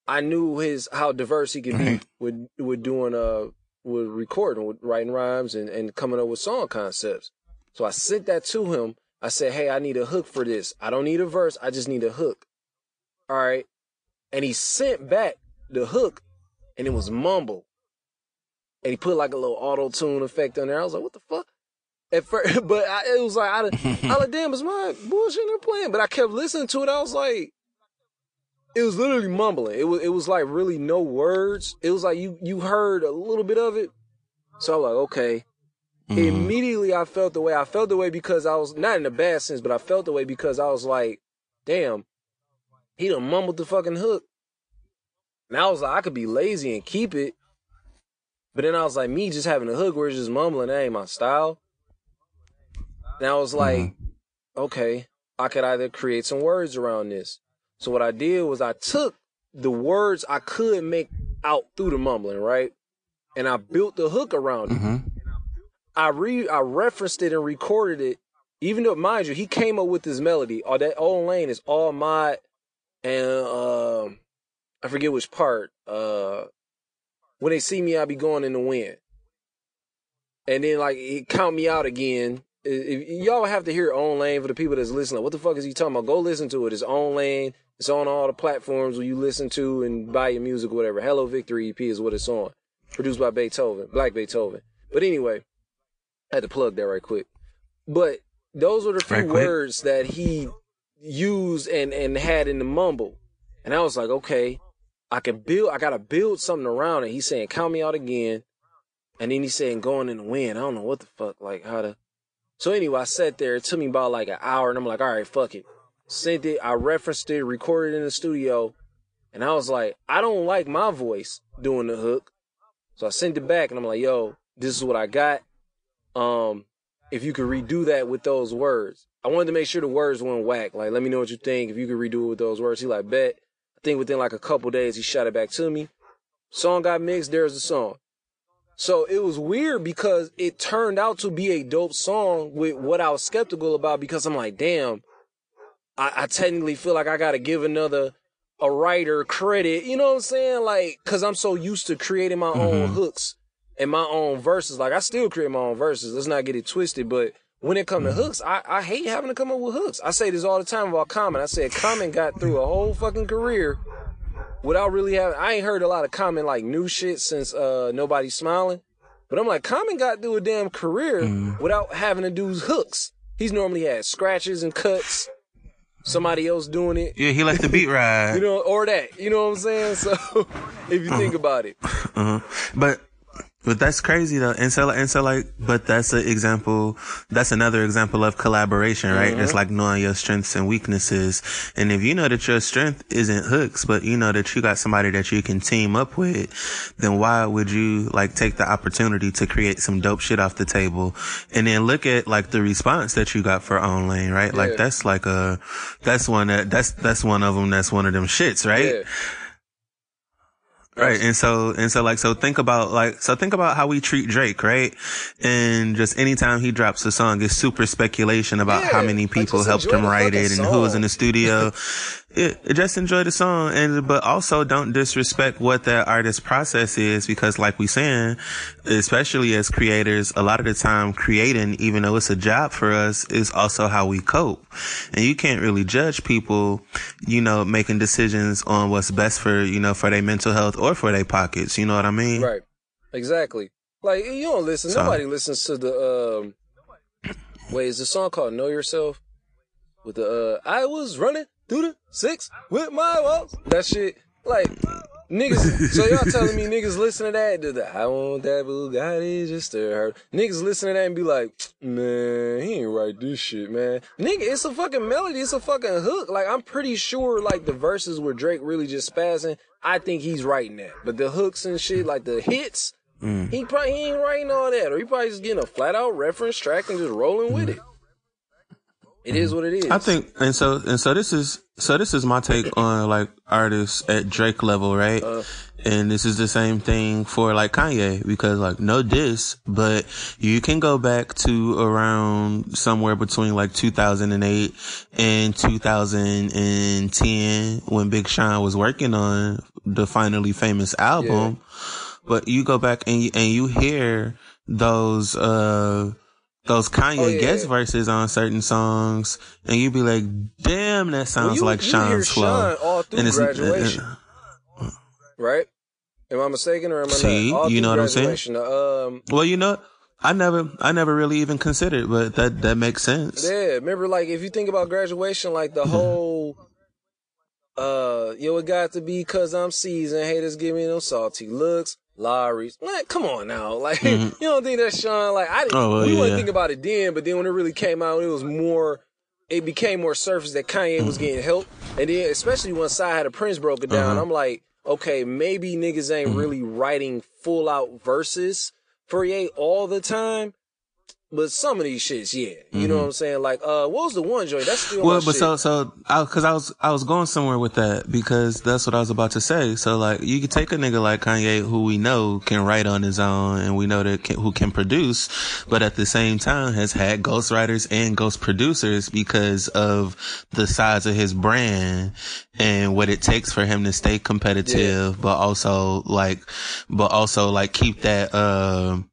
I knew his how diverse he could be with with doing uh with recording, with writing rhymes and and coming up with song concepts. So I sent that to him. I said, Hey, I need a hook for this. I don't need a verse. I just need a hook. All right. And he sent back the hook and it was mumble. And he put like a little auto tune effect on there. I was like, what the fuck? At first, but I, it was like, I, I like, damn, is my bullshit they're playing? But I kept listening to it. I was like, it was literally mumbling. It was, it was like really no words. It was like you, you heard a little bit of it. So I was like, okay. Mm-hmm. Immediately I felt the way I felt the way because I was not in a bad sense, but I felt the way because I was like, damn, he done mumbled the fucking hook. And I was like, I could be lazy and keep it. But then I was like, me just having a hook where it's just mumbling, that ain't my style. And I was mm-hmm. like, okay, I could either create some words around this. So what I did was I took the words I could make out through the mumbling, right? And I built the hook around it.
Mm-hmm.
I re I referenced it and recorded it. Even though, mind you, he came up with this melody. Or that old lane is all my and um, I forget which part. Uh, when they see me, I'll be going in the wind. And then like he count me out again. If, y'all have to hear own lane for the people that's listening. What the fuck is he talking about? Go listen to it. It's own lane. It's on all the platforms where you listen to and buy your music, whatever. Hello Victory EP is what it's on. Produced by Beethoven, Black Beethoven. But anyway, I had to plug that right quick. But those were the few
Right
words that he used and and had in the mumble. And I was like, okay, I can build I gotta build something around it. He's saying, count me out again. And then he's saying going in the wind. I don't know what the fuck, like how to So anyway, I sat there, it took me about like an hour, and I'm like, all right, fuck it. Sent it, I referenced it, recorded it in the studio, and I was like, I don't like my voice doing the hook. So I sent it back and I'm like, yo, this is what I got. Um, if you could redo that with those words. I wanted to make sure the words weren't whack. Like, let me know what you think. If you could redo it with those words. He like, bet. I think within like a couple days he shot it back to me. Song got mixed, there's the song. So it was weird because it turned out to be a dope song with what I was skeptical about because I'm like, damn, I, I technically feel like I gotta give another a writer credit. You know what I'm saying? Like, cause I'm so used to creating my own hooks and my own verses. Like I still create my own verses. Let's not get it twisted. But when it comes to hooks, I, I hate having to come up with hooks. I say this all the time about Common. I said Common got through a whole fucking career without really having. I ain't heard a lot of Common like new shit since uh Nobody Smiling. But I'm like Common got through a damn career without having to do hooks. He's normally had scratches and cuts. Somebody else doing it.
Yeah, he let the beat ride.
You know, or that. You know what I'm saying? So if you think about it.
Uh-huh. But but that's crazy though. And so and so like but that's an example that's another example of collaboration, right?
Mm-hmm.
It's like knowing your strengths and weaknesses. And if you know that your strength isn't hooks, but you know that you got somebody that you can team up with, then why would you like take the opportunity to create some dope shit off the table and then look at like the response that you got for own lane, right?
Yeah.
Like that's like a that's one that that's that's one of them that's one of them shits, right?
Yeah.
Right. And so, and so like, so think about like, so think about how we treat Drake, right? And just anytime he drops a song, it's super speculation about
Yeah,
how many people helped him write it and who was in the studio. it, just enjoy the song. And, but also don't disrespect what that artist process is because like we saying, especially as creators, a lot of the time creating, even though it's a job for us, is also how we cope. And you can't really judge people, you know, making decisions on what's best for, you know, for their mental health or for their pockets. You know what I mean?
Right. Exactly. Like you don't listen.
So-
Nobody listens to the um. Wait, is the song called "Know Yourself"? With the uh, I was running through the six with my walls. That shit, like niggas. so y'all telling me niggas listen to that? Do the I want that Bugatti just to hurt. Niggas listen to that and be like, man, he ain't write this shit, man. Nigga, it's a fucking melody. It's a fucking hook. Like I'm pretty sure, like the verses where Drake really just spazzing. I think he's writing that, but the hooks and shit, like the hits. Mm. He probably he ain't writing all that, or he probably just getting a flat out reference track and just rolling with it. It is what it is.
I think, and so, and so this is, so this is my take on like artists at Drake level, right? and this is the same thing for like Kanye because like no diss, but you can go back to around somewhere between like 2008 and 2010 when Big Sean was working on the finally famous album. But you go back and you, and you hear those, uh, those Kanye
Oh, yeah.
guest verses on certain songs, and you'd be like, "Damn, that sounds
you-
like
you
Sean's flow."
Sean all through
it's-
graduation. right? Am I mistaken or am I
See,
not? All
you know what I'm saying?
Um,
well, you know, I never, I never really even considered, but that that makes sense.
yeah, remember, like if you think about graduation, like the whole, uh, yo, it got to be cause I'm seasoned. Haters give me them salty looks. Lawry's, like, come on now, like you don't think that's Sean? Like I, didn't,
Mm-hmm. Oh, well,
we
yeah.
wouldn't think about it then, but then when it really came out, it was more. It became more surface that Kanye
Mm-hmm.
was getting help, and then especially when CyHi the Prynce broke it down,
Uh-huh.
I'm like, okay, maybe niggas ain't
Mm-hmm.
really writing full out verses for Ye all the time. But some of these shits, yeah. You know what I'm saying? Like, uh, what was the one joint? That's still
Mm-hmm. Well, but
shit.
so so I because I was I was going somewhere with that because that's what I was about to say. So like you could take a nigga like Kanye who we know can write on his own and we know that can, who can produce, but at the same time has had ghostwriters and ghost producers because of the size of his brand and what it takes for him to stay competitive, but also like, but also like keep that. um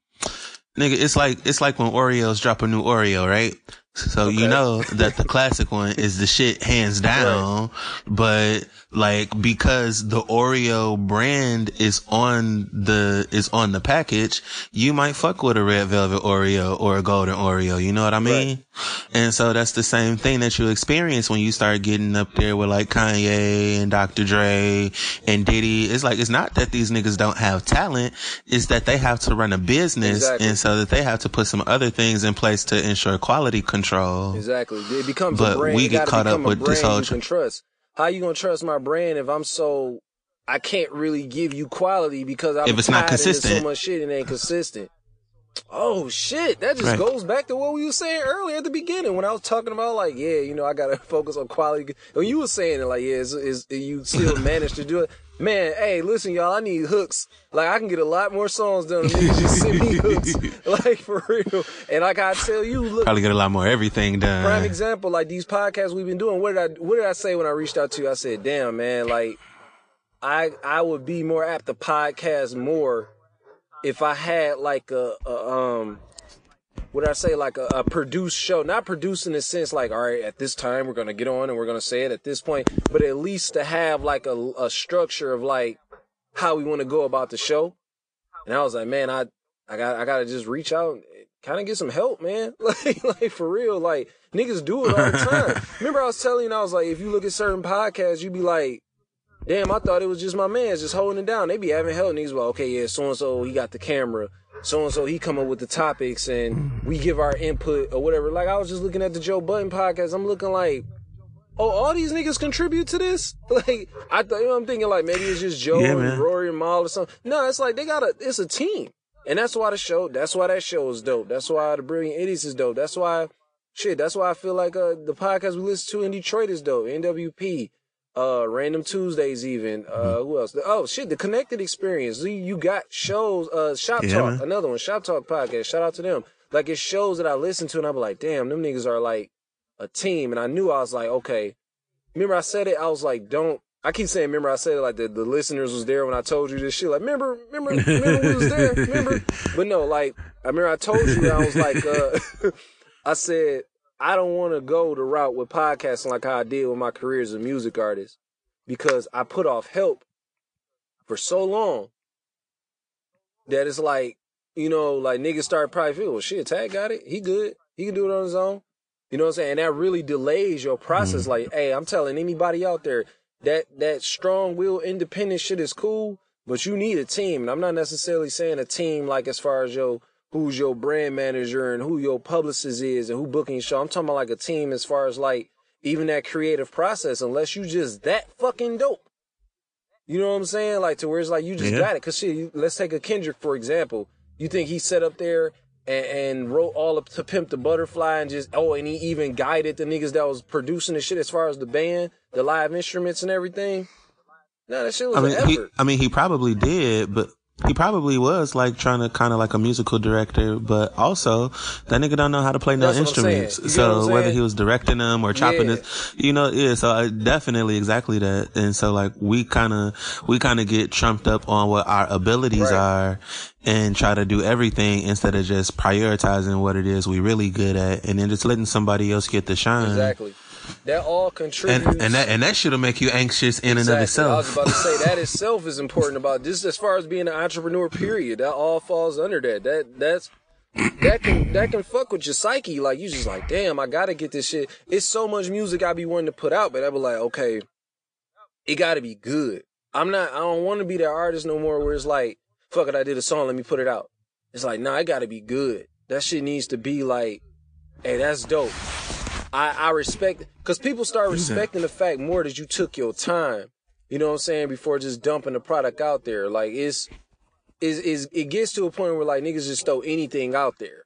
Nigga, it's like it's like when Oreos drop a new Oreo, right? So you know that the classic one is the shit hands down, but like because the Oreo brand is on the is on the package, you might fuck with a red velvet Oreo or a golden Oreo. You know what I mean? And so that's the same thing that you experience when you start getting up there with like Kanye and Dr. Dre and Diddy. It's like it's not that these niggas don't have talent, it's that they have to run a business
Exactly.
and so that they have to put some other things in place to ensure quality control.
Exactly. It becomes
But
a brand.
we get caught up with this whole
you can trust. How you gonna trust my brand if I'm so I can't really give you quality because I'm
If it's not consistent.
so much shit and ain't consistent. Oh shit! That just
Right.
goes back to what we were saying earlier at the beginning when I was talking about like, yeah, you know, I gotta focus on quality. When you were saying it, like, yeah, is, is you still managed to do it, man? Hey, listen, y'all, I need hooks. Like, I can get a lot more songs done just send me hooks, like for real. And like I tell you, look,
Probably get a lot more everything done.
prime example, like these podcasts we've been doing. What did I what did I say when I reached out to you? I said, "Damn, man, like I I would be more apt to podcast more if I had like a, a um what I say like a, a produced show, not produced in the sense like, all right, at this time we're gonna get on and we're gonna say it at this point, but at least to have like a, a structure of like how we want to go about the show. And I was like, man, I I got I gotta just reach out, and kind of get some help, man. Like like for real, like niggas do it all the time. Remember I was telling you, I was like, if you look at certain podcasts, you'd be like, damn, I thought it was just my man's just holding it down. They be having help, niggas. Well, okay, yeah, so and so he got the camera. So and so he come up with the topics and we give our input or whatever. Like I was just looking at the Joe Budden podcast. I'm looking like, oh, all these niggas contribute to this. Like I thought, you know, I'm thinking like maybe it's just Joe
Yeah,
and. Rory and Mal or something. No, it's like they got a, it's a team, and that's why the show, that's why that show is dope. That's why the Brilliant Idiots is dope. That's why, shit, that's why I feel like uh the podcast we listen to in Detroit is dope. NWP. Uh, Random Tuesdays, even. Uh,
Mm-hmm.
who else? Oh shit, the Connected Experience. You, you got shows. Uh, Shop
Yeah,
Talk,
man.
another one. Shop Talk podcast. Shout out to them. Like it shows that I listen to, and I'm like, damn, them niggas are like a team. And I knew I was like, okay. Remember I said it. I was like, don't. I keep saying, remember I said it like the, the listeners was there when I told you this shit. Like, remember, remember, remember we was there. Remember, but no, like I remember I told you. I was like, uh, I said I don't want to go the route with podcasting like how I did with my career as a music artist because I put off help for so long that it's like, you know, like niggas start probably feel, well, shit, Tag got it. He good. He can do it on his own. You know what I'm saying? And that really delays your process. Mm-hmm. Like, hey, I'm telling anybody out there that that strong will independent shit is cool, but you need a team. And I'm not necessarily saying a team like as far as your who's your brand manager and who your publicist is and who booking your show. I'm talking about like a team as far as like even that creative process, unless you just that fucking dope. You know what I'm saying? Like to where it's like you just
Yeah.
got it. Cause shit, you- let's take a Kendrick for example. You think he set up there and, and wrote all up to pimp the butterfly and just oh, and he even guided the niggas that was producing the shit as far as the band, the live instruments and everything. No, that shit was
I mean,
an
he,
effort.
I mean, he probably did, but he probably was like trying to kind of like a musical director, but also that nigga don't know how to play no
That's what I'm saying.
instruments.
You get what I'm
So whether he was directing them or chopping
Yeah.
it, you know, yeah. So I definitely exactly that. And so like we kind of we kind of get trumped up on what our abilities
Right.
are and try to do everything instead of just prioritizing what it is we really good at and then just letting somebody else get the shine.
Exactly. That all contributes.
And and that and that should make you anxious in and of
itself. I was about to say that itself is important about this as far as being an entrepreneur. Period. That all falls under that. That that's that can that can fuck with your psyche. Like you just like, damn, I gotta get this shit. It's so much music I be wanting to put out, but I be like, okay, it gotta be good. I'm not. I don't want to be that artist no more. Where it's like, fuck it, I did a song, let me put it out. It's like, nah, it gotta be good. That shit needs to be like, hey, that's dope. I, I respect because people start respecting the fact more that you took your time. You know what I'm saying before just dumping the product out there. Like it's is is it gets to a point where like niggas just throw anything out there.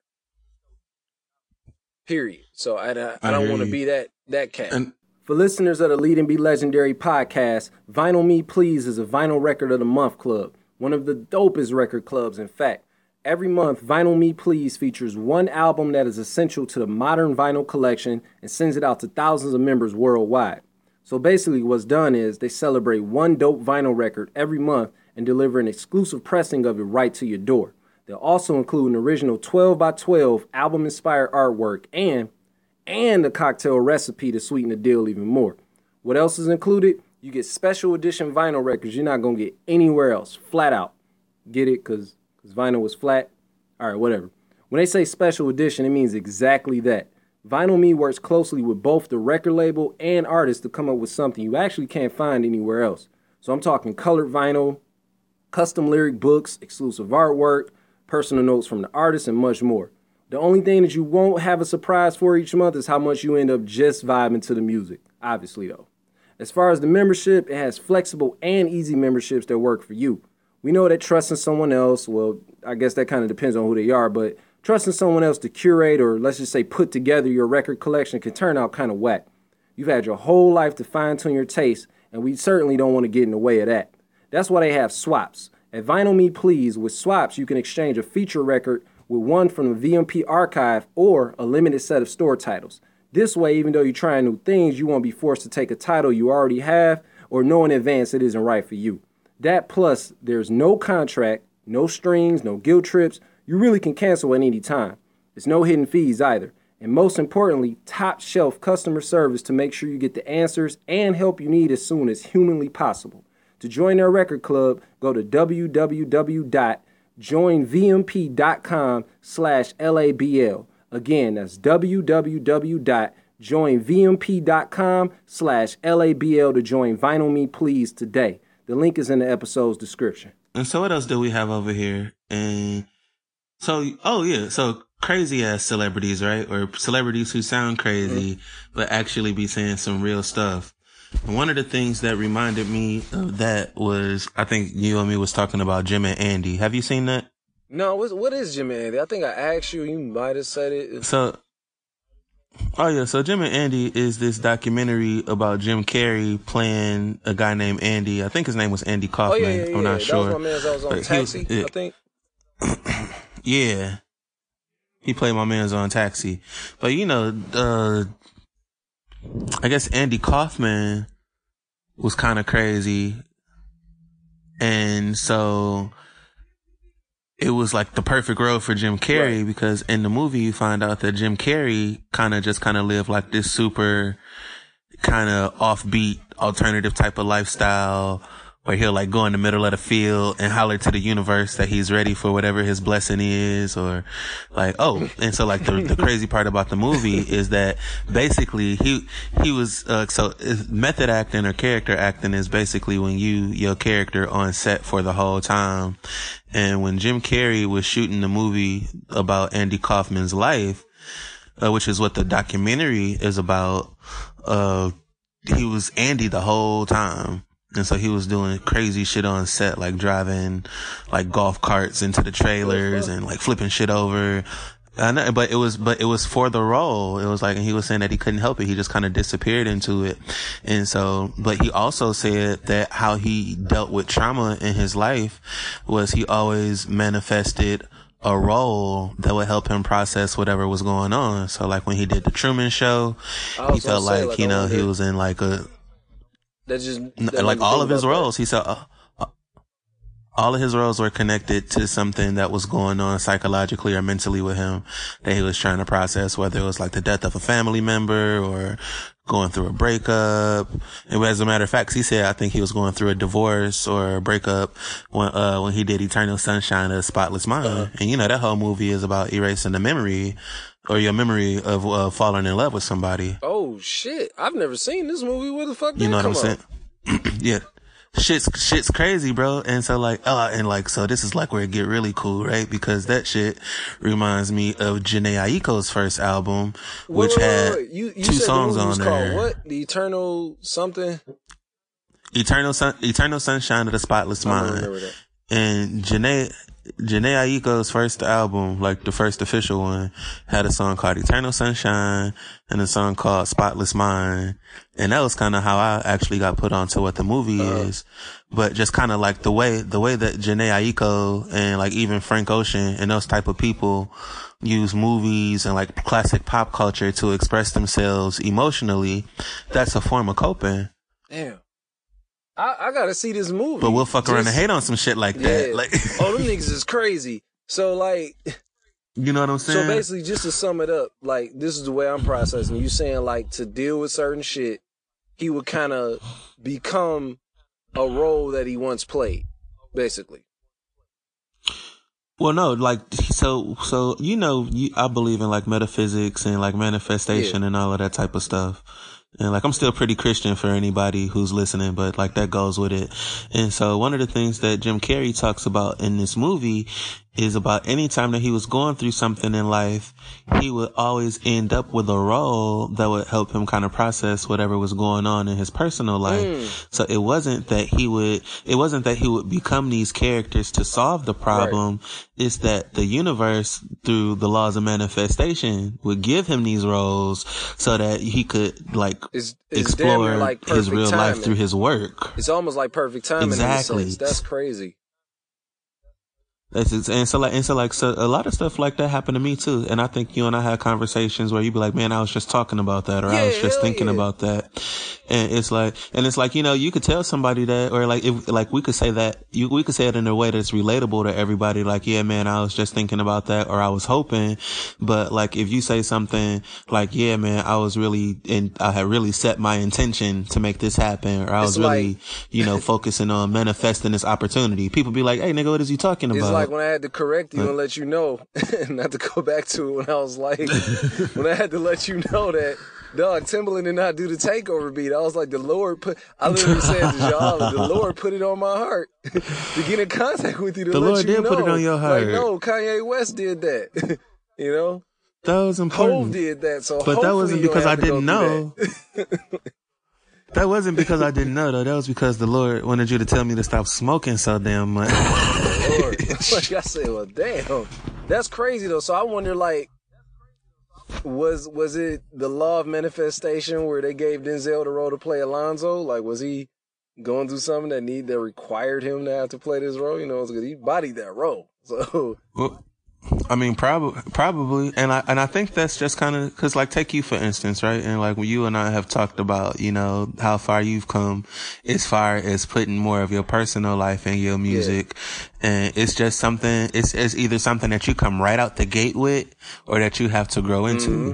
Period. So I, I, I
I
don't want to be that that cat.
And
For listeners of the Lead and Be Legendary podcast, Vinyl Me Please is a vinyl record of the month club, one of the dopest record clubs, in fact. Every month, Vinyl Me Please features one album that is essential to the modern vinyl collection and sends it out to thousands of members worldwide. So basically, what's done is they celebrate one dope vinyl record every month and deliver an exclusive pressing of it right to your door. They'll also include an original 12 by 12 album inspired artwork and and a cocktail recipe to sweeten the deal even more. What else is included? You get special edition vinyl records you're not gonna get anywhere else, flat out. Get it? Cause, 'cause vinyl was flat. All right, whatever. When they say special edition, it means exactly that. Vinyl Me works closely with both the record label and artist to come up with something you actually can't find anywhere else. So I'm talking colored vinyl, custom lyric books, exclusive artwork, personal notes from the artist, and much more. The only thing that you won't have a surprise for each month is how much you end up just vibing to the music, obviously, though. As far as the membership, it has flexible and easy memberships that work for you. We know that trusting someone else, well, I guess that kind of depends on who they are, but trusting someone else to curate or let's just say put together your record collection can turn out kind of whack. You've had your whole life to fine tune your taste, and we certainly don't want to get in the way of that. That's why they have swaps. At Vinyl Me Please, with swaps, you can exchange a feature record with one from the VMP archive or a limited set of store titles. This way, even though you're trying new things, you won't be forced to take a title you already have or know in advance it isn't right for you. That plus, there's no contract, no strings, no guilt trips. You really can cancel at any time. There's no hidden fees either. And most importantly, top shelf customer service to make sure you get the answers and help you need as soon as humanly possible. To join their record club, go to www.joinvmp.com slash LABL. Again, that's www.joinvmp.com slash LABL to join Vinyl Me Please today. The link is in the episode's description.
And so what else do we have over here? And so, oh yeah, so crazy ass celebrities, right? Or celebrities who sound crazy, mm-hmm. but actually be saying some real stuff. And one of the things that reminded me of that was, I think you and me was talking about Jim and Andy. Have you seen that?
No, what, what is Jim and Andy? I think I asked you. You might have said it.
So, oh yeah, so Jim and Andy is this documentary about Jim Carrey playing a guy named Andy. I think his name was Andy
Oh
Kaufman.
yeah, yeah, yeah.
I'm not
that
sure.
was my man. That was on
was-
Taxi.
yeah.
I think.
Yeah. He played my man's on taxi. But you know, uh I guess Andy Kaufman was kind of crazy. And so it was like the perfect role for Jim Carrey because in the movie you find out that Jim Carrey kind of just kind of lived like this super kind of offbeat alternative type of lifestyle where he'll like go in the middle of the field and holler to the universe that he's ready for whatever his blessing is or like oh and so like the, the crazy part about the movie is that basically he he was uh, so method acting or character acting is basically when you your character on set for the whole time and when Jim Carrey was shooting the movie about Andy Kaufman's life uh, which is what the documentary is about uh he was Andy the whole time. And so he was doing crazy shit on set, like driving like golf carts into the trailers and like flipping shit over. I know, but it was, but it was for the role. It was like, and he was saying that he couldn't help it. He just kind of disappeared into it. And so, but he also said that how he dealt with trauma in his life was he always manifested a role that would help him process whatever was going on. So like when he did the Truman Show, he felt like,
like,
you know, he was in like a,
That just that
like all of his
about that.
roles, he said uh, uh, all of his roles were connected to something that was going on psychologically or mentally with him that he was trying to process, whether it was like the death of a family member or going through a breakup. And as a matter of fact, he said, I think he was going through a divorce or a breakup when, uh, when he did Eternal Sunshine of Spotless Mind.
Uh-huh.
And you know, that whole movie is about erasing the memory or your memory of uh, falling in love with somebody.
Oh shit! I've never seen this movie. Where the fuck?
You know what I'm saying? yeah. Shit's shit's crazy, bro. And so like, uh, and like, so this is like where it get really cool, right? Because that shit reminds me of Jhené Aiko's first album, which
Wait, wait,
had
wait. You, you
two
said
songs
the
on there.
What? The Eternal something.
Eternal Sun, Eternal Sunshine of the Spotless Mind. And Jhené, Jhené Aiko's first album, like the first official one, had a song called Eternal Sunshine and a song called Spotless Mind. And that was kind of how I actually got put onto what the movie uh-huh. is. But just kind of like the way, the way that Jhené Aiko and like even Frank Ocean and those type of people use movies and like classic pop culture to express themselves emotionally, that's a form of coping.
Damn. I, I gotta see this movie.
But we'll fuck Just, around and hate on some shit like that. Like,
oh, them niggas is crazy. So like,
you know what I'm saying?
So basically, just to sum it up, like this is the way I'm processing. You saying like to deal with certain shit, he would kind of become a role that he once played, basically.
Well, no, like so, so you know, you, I believe in like metaphysics and like manifestation yeah. and all of that type of stuff. And like, I'm still pretty Christian for anybody who's listening, but like that goes with it. And so one of the things that Jim Carrey talks about in this movie is about any time that he was going through something in life, he would always end up with a role that would help him kind of process whatever was going on in his personal life. Mm. So it wasn't that he would, it wasn't that he would become these characters to solve the problem. Right. It's that the universe through the laws of manifestation would give him these roles so that he could like it's, it's explore like his real timing. life through his work.
It's almost like perfect timing. Exactly. That's crazy.
That's and so like and so like so a lot of stuff like that happened to me too. And I think you and I had conversations where you'd be like, "Man, I was just talking about that," or yeah, "I was just thinking yeah. about that." And it's like, and it's like you know, you could tell somebody that, or like if like we could say that you we could say it in a way that's relatable to everybody. Like, yeah, man, I was just thinking about that, or I was hoping. But like if you say something like, "Yeah, man, I was really and I had really set my intention to make this happen," or I was really, you know, focusing on manifesting this opportunity, people be like, "Hey, nigga, what is he talking about?"
It's like when I had to correct you and let you know, not to go back to it when I was like, when I had to let you know that, dog, Timbaland did not do the takeover beat. I was like, the Lord put, I literally said to y'all, the Lord put it on my heart to get in contact with you to the let Lord you did know. put it on your heart. Like, no, Kanye West did that. you know?
That was important.
Hove did that, so
but that wasn't because I didn't know. That wasn't because I didn't know though. That was because the Lord wanted you to tell me to stop smoking so damn much.
Lord. like I said, well, damn, that's crazy though. So I wonder, like, was was it the law of manifestation where they gave Denzel the role to play Alonzo? Like, was he going through something that need that required him to have to play this role? You know, because he bodied that role. So.
Well, I mean, probably, probably, and I and I think that's just kind of because, like, take you for instance, right? And like when you and I have talked about, you know, how far you've come as far as putting more of your personal life in your music, yeah. and it's just something. It's it's either something that you come right out the gate with, or that you have to grow into. Mm-hmm.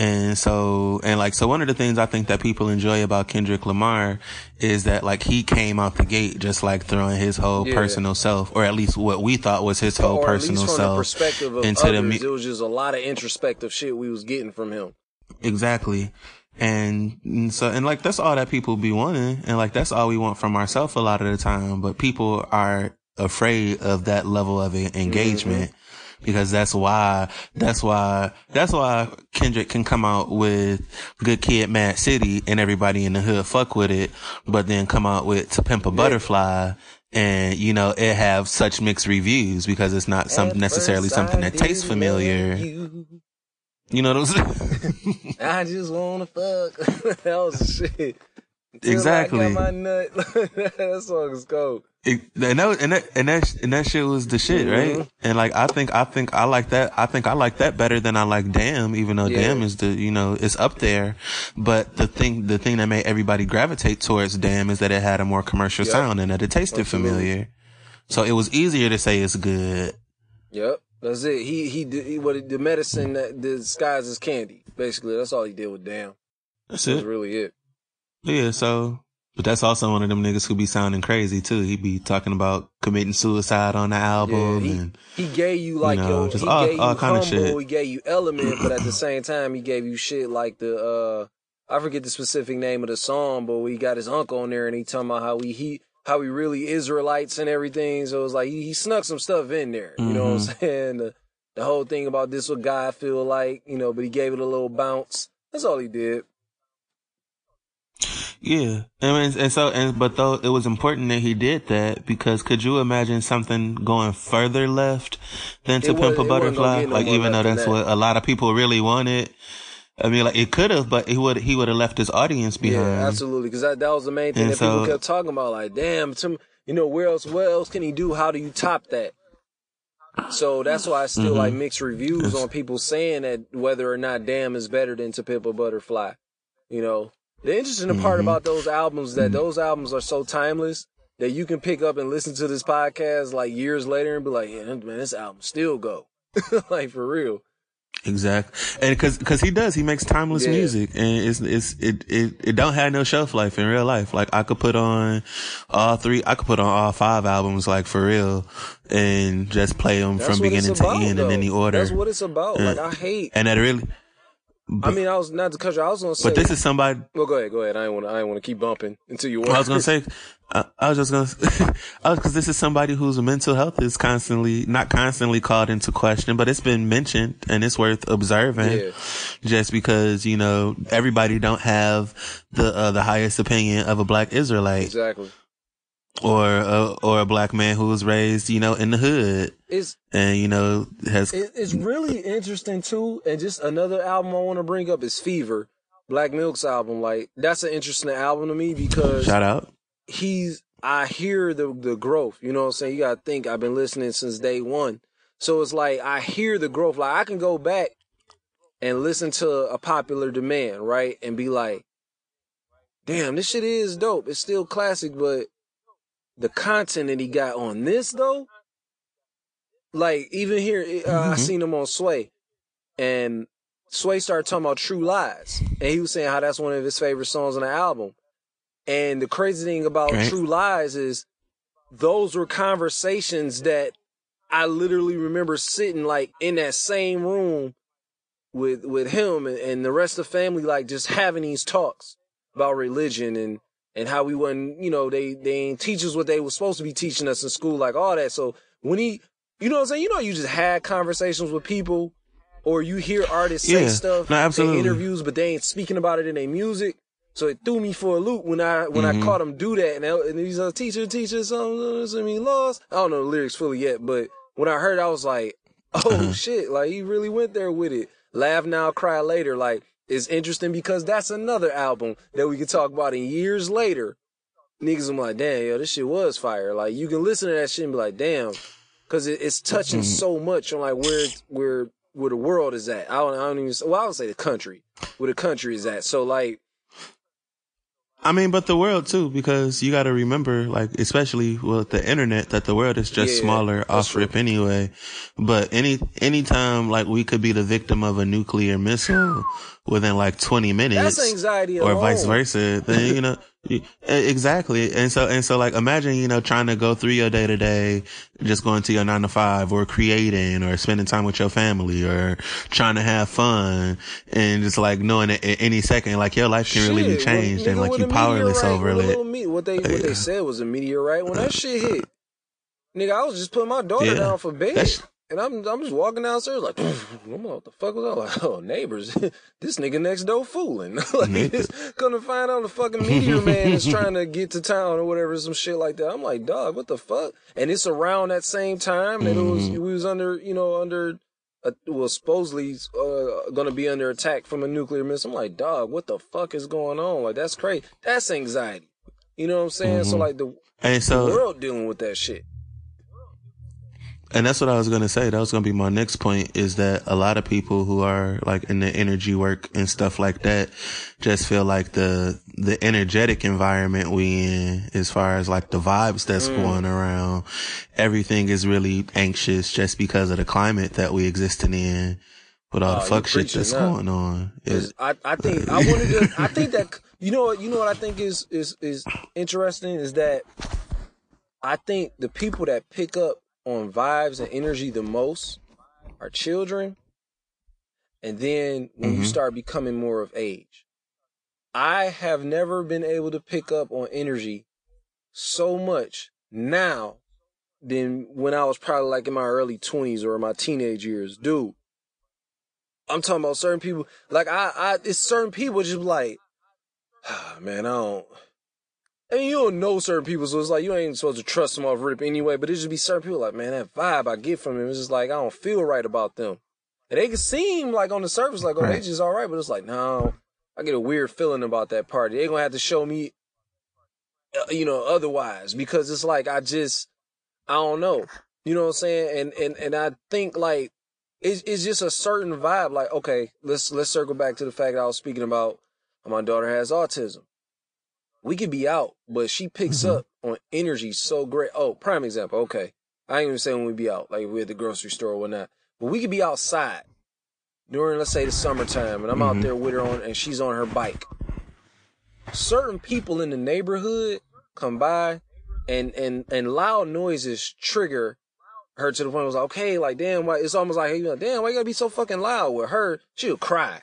And so, and like, so one of the things I think that people enjoy about Kendrick Lamar is that like he came out the gate just like throwing his whole yeah. personal self, or at least what we thought was his whole or personal self. The
perspective of into others, the, it was just a lot of introspective shit we was getting from him.
Exactly. And, and so, and like, that's all that people be wanting. And like, that's all we want from ourselves a lot of the time. But people are afraid of that level of engagement. Mm-hmm because that's why, that's why, that's why Kendrick can come out with Good Kid, Mad City and everybody in the hood fuck with it, but then come out with To Pimp a Butterfly and you know it have such mixed reviews because it's not some necessarily something that tastes familiar. You. you. know what I'm
saying? I just wanna fuck. that was shit.
exactly. I
got my nut. that song is cold.
It, and that and that and that and that shit was the shit, right? Mm-hmm. And like I think I think I like that. I think I like that better than I like Damn, even though yeah. Damn is the you know it's up there. But the thing the thing that made everybody gravitate towards Damn is that it had a more commercial yep. sound and that it tasted Absolutely. familiar. So it was easier to say it's good.
Yep, that's it. He he did he, what the medicine that disguises candy. Basically, that's all he did with Damn.
That's, that's
it. really it.
Yeah. So but that's also one of them niggas who be sounding crazy too. He be talking about committing suicide on the album.
Yeah, he,
and,
he gave you like you know, just all, gave all you kind of shit. He gave you element, but at the same time, he gave you shit like the uh, I forget the specific name of the song, but we got his uncle on there, and he talking about how we he how he really Israelites and everything. So it was like he, he snuck some stuff in there. You mm-hmm. know what I'm mm-hmm. saying? The, the whole thing about this what God feel like, you know, but he gave it a little bounce. That's all he did.
Yeah, I mean, and so, and but though it was important that he did that because could you imagine something going further left than to Pimp a
wasn't- it wasn't gonna
Butterfly?
no
like even though that's
that.
what a lot of people really wanted. I mean, like it could have, but he would he would have left his audience behind.
Yeah, absolutely. Because that, that was the main thing
And
that people kept talking about. Like, damn, some, you know, where else? What else can he do? How do you top that? So that's why I still
Mm-hmm.
like mixed reviews on people saying that whether or not Damn is better than To Pimp a Butterfly. You know, the interesting part
Mm-hmm.
about those albums that those albums are so timeless that you can pick up and listen to this podcast like years later and be like, yeah, man, this album still go. like for real.
Exactly, and because because he does, he makes timeless
Yeah.
music, and it's it's it, it it don't have no shelf life in real life. Like I could put on all three, I could put on all five albums, like for real, and just play them
That's
from beginning to
about,
end
though.
in any order.
That's what it's about.
Yeah.
Like I hate.
and that really,
I mean, I was not cut you. I was gonna say.
but this is somebody.
Well, go ahead, go ahead. I ain't want to. I ain't want to keep bumping until you.
Wanna I was gonna say, I, I was just gonna, because this is somebody whose mental health is constantly, not constantly called into question, but it's been mentioned and it's worth observing.
Yeah.
Just because you know everybody don't have the uh, the highest opinion of a black Israelite
exactly.
Or a, or a black man who was raised, you know, in the hood
It's
and you know has
it's really interesting too. And just another album I want to bring up is Fever, Black Milk's album. Like that's an interesting album to me because
shout out.
he's. I hear the the growth. You know what I'm saying? You gotta think. I've been listening since day one, so it's like I hear the growth. Like I can go back and listen to a popular demand, right, and be like, "Damn, this shit is dope. It's still classic, but the content that he got on this though, like even here, uh, I
Mhm.
seen him on Sway, and Sway started talking about True Lies, and he was saying how that's one of his favorite songs on the album. And the crazy thing about
Right.
True Lies is those were conversations that I literally remember sitting like in that same room with with him and, and the rest of the family, like just having these talks about religion and and how we wasn't, you know, they they ain't teach us what they were supposed to be teaching us in school, like all that. So when he, you know what I'm saying, you know, you just had conversations with people, or you hear artists say stuff
No,
in interviews, but they ain't speaking about it in their music. So it threw me for a loop when I when I
Mhm.
caught him do that, and, I, and he's a teacher, teacher, something, I mean, lost. I don't know the lyrics fully yet, but when I heard, it, I was like, oh
Uh-huh.
shit, like he really went there with it. Laugh now, cry later. Like it's interesting because that's another album that we could talk about in years later. Niggas, I'm like, damn, yo, this shit was fire. Like you can listen to that shit and be like, damn, because it, it's touching
Mm-hmm.
so much on like where where where the world is at. I don't, I don't even. Well, I would say the country, where the country is at. So like,
I mean, but the world too, because you got to remember, like, especially with the internet, that the world is just
Yeah,
smaller off rip anyway. But any, anytime, like, we could be the victim of a nuclear missile within like 20 minutes.
that's anxiety
or
alone.
vice versa, then, you know, exactly. And so, and so like, imagine, you know, trying to go through your day to day, just going to your nine to five or creating or spending time with your family or trying to have fun and just like knowing that at any second, like your life can really be changed
when-
and like you powerless over it.
me- what they what they said was a meteorite. When that shit hit, nigga, I was just putting my daughter
Yeah.
down for bed,
That's-
and I'm I'm just walking downstairs like, I'm like, what the fuck was that? Like, oh, neighbors, this nigga next door fooling. like, just gonna find out the fucking meteor man is trying to get to town or whatever, some shit like that. I'm like, dog, what the fuck? And it's around that same time that it was
Mm-hmm.
we was under, you know, under. Uh, well, supposedly uh, gonna be under attack from a nuclear missile. I'm like, dog, what the fuck is going on? Like, that's crazy. That's anxiety. You know what I'm saying? So,
Mhm.
like, the,
And
the world dealing with that shit.
And that's what I was going to say. That was going to be my next point is that a lot of people who are like in the energy work and stuff like that just feel like the, the energetic environment we in as far as like the vibes that's
Mm.
going around, everything is really anxious just because of the climate that we existing in with all
Oh,
the
you
fuck shit that's going on. Is,
I, I think I wanted to. I think that you know what you know what I think is is is interesting is that I think the people that pick up on vibes and energy the most are children, and then when you
Mhm.
start becoming more of age. I have never been able to pick up on energy so much now than when I was probably like in my early twenties or my teenage years, dude. I'm talking about certain people. Like I, I, it's certain people just like, man, I don't. Mean, you don't know certain people, so it's like you ain't supposed to trust them off rip anyway. But it just be certain people like, man, that vibe I get from them is just like I don't feel right about them. And they can seem like on the surface like, oh, they just all right, but it's like, no, I get a weird feeling about that party. They gonna have to show me, uh, you know, otherwise because it's like I just, I don't know, you know what I'm saying? And and and I think like it's it's just a certain vibe. Like, okay, let's let's circle back to the fact that I was speaking about. My daughter has autism. We could be out, but she picks
Mhm.
up on energy so great. Oh, prime example. Okay, I ain't even saying when we be out, like we at the grocery store or whatnot. But we could be outside during, let's say, the summertime, and I'm out
Mhm.
there with her on, and she's on her bike. Certain people in the neighborhood come by, and and and loud noises trigger her to the point. It was like, okay, like damn, why? It's almost like, hey, like, damn, why you gotta be so fucking loud? With her, she'll cry.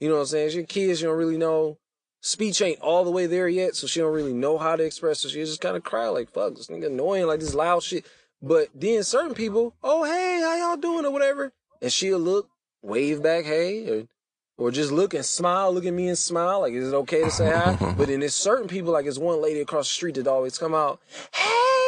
You know what I'm saying? She kids, you don't really know. Speech ain't all the way there yet, so she don't really know how to express. So she just kind of cry like, "Fuck, this nigga annoying, like this loud shit." But then certain people, oh hey, how y'all doing or whatever, and she'll look, wave back, hey, or or just look and smile, look at me and smile, like is it okay to say hi? but then there's certain people, like there's one lady across the street that always come out, hey, how y'all doing?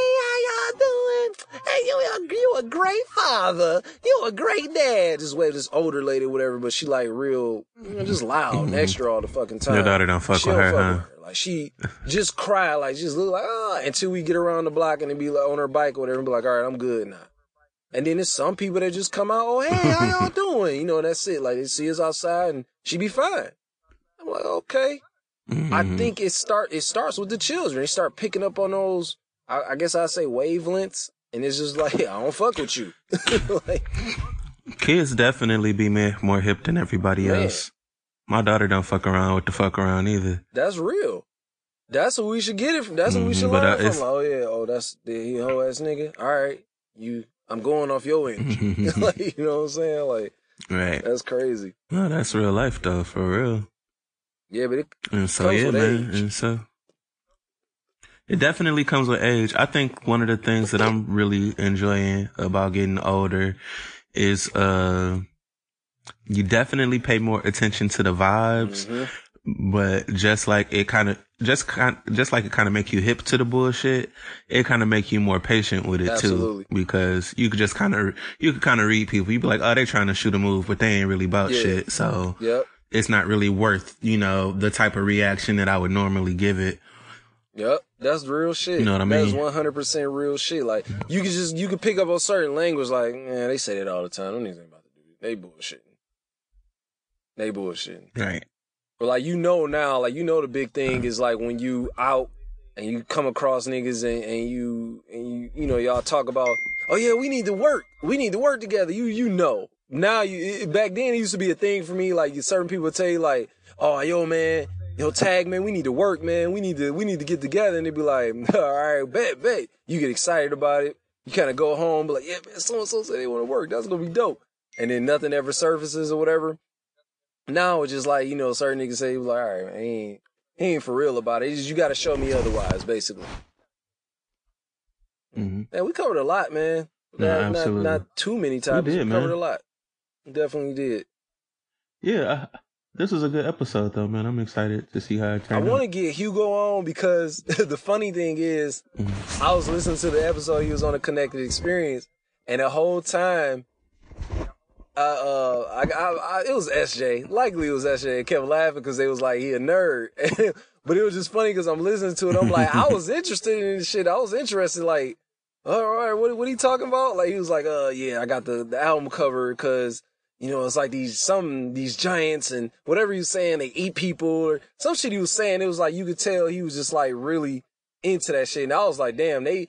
Hey, you a, you a great father, you a great dad. Just wave this older lady, whatever, but she like real, just loud and extra all the fucking time.
Your daughter don't fuck
She
with her,
fuck
huh?
with her. Like she just cry, like just look like ah, until we get around the block and then be like on her bike or whatever, and be like, all right, I'm good now. And then there's some people that just come out, oh hey, how y'all doing? You know, that's it. Like they see us outside and she be fine. I'm like, okay. I
Mhm.
think it start it starts with the children. They start picking up on those. I, I guess I say wavelengths, and it's just like I don't fuck with you. like,
kids definitely be more, more hip than everybody
Man.
else. My daughter don't fuck around with the fuck around either.
that's real. That's what we should get it from. That's what we
Mhm,
should
but,
learn
uh,
from. Like, oh yeah, oh that's the he hoe ass nigga. All right, you. I'm going off your energy. like, you know what I'm saying? Like
right.
that's crazy.
No, that's real life though, for real.
Yeah, but it,
And so yeah, man.
age.
And so it definitely comes with age. I think one of the things that I'm really enjoying about getting older is uh you definitely pay more attention to the vibes,
Mhm.
but just like it kind of just kind just like it kind of make you hip to the bullshit, it kind of make you more patient with it
Absolutely.
too because you could just kind of you could kind of read people. You'd be like, "Oh, they trying to shoot a move, but they ain't really about
Yeah.
shit." So,
Yep.
it's not really worth, you know, the type of reaction that I would normally give it.
Yep, that's real shit.
You know what I mean?
That's one hundred percent real shit. Like you can just you can pick up on certain language. Like man, they say that all the time. Them niggas ain't about to do it. They bullshitting. They bullshitting.
Right.
But like you know now, like you know the big thing is like when you out and you come across niggas and, and you and you you know y'all talk about oh yeah we need to work we need to work together you you know now you it, back then it used to be a thing for me like certain people would tell you like oh yo man yo tag man we need to work man we need to we need to get together and they'd be like all right bet bet you get excited about it you kind of go home be like yeah man so and so said they want to work that's gonna be dope and then nothing ever surfaces or whatever now it's just like you know certain niggas say like all right man, he ain't he ain't for real about it. It's just, you got to show me otherwise, basically.
hmm
Man, we covered a lot, man.
No,
Not, not,
absolutely.
not too many topics.
did,
we covered
man.
a lot. We definitely did.
Yeah. I, this was a good episode, though, man. I'm excited to see how it
turns.
Out.
I want to get Hugo on because the funny thing is,
Mhm.
I was listening to the episode he was on a connected experience, and the whole time, uh, uh I, I, I, it was SJ. Likely it was SJ. I kept laughing because they was like he a nerd, but it was just funny because I'm listening to it. I'm like, I was interested in this shit. I was interested, like, all right, what what he talking about? Like he was like, uh, yeah, I got the the album cover because. You know, it's like these some these giants and whatever he was saying, they eat people or some shit he was saying. It was like you could tell he was just like really into that shit. And I was like, damn, they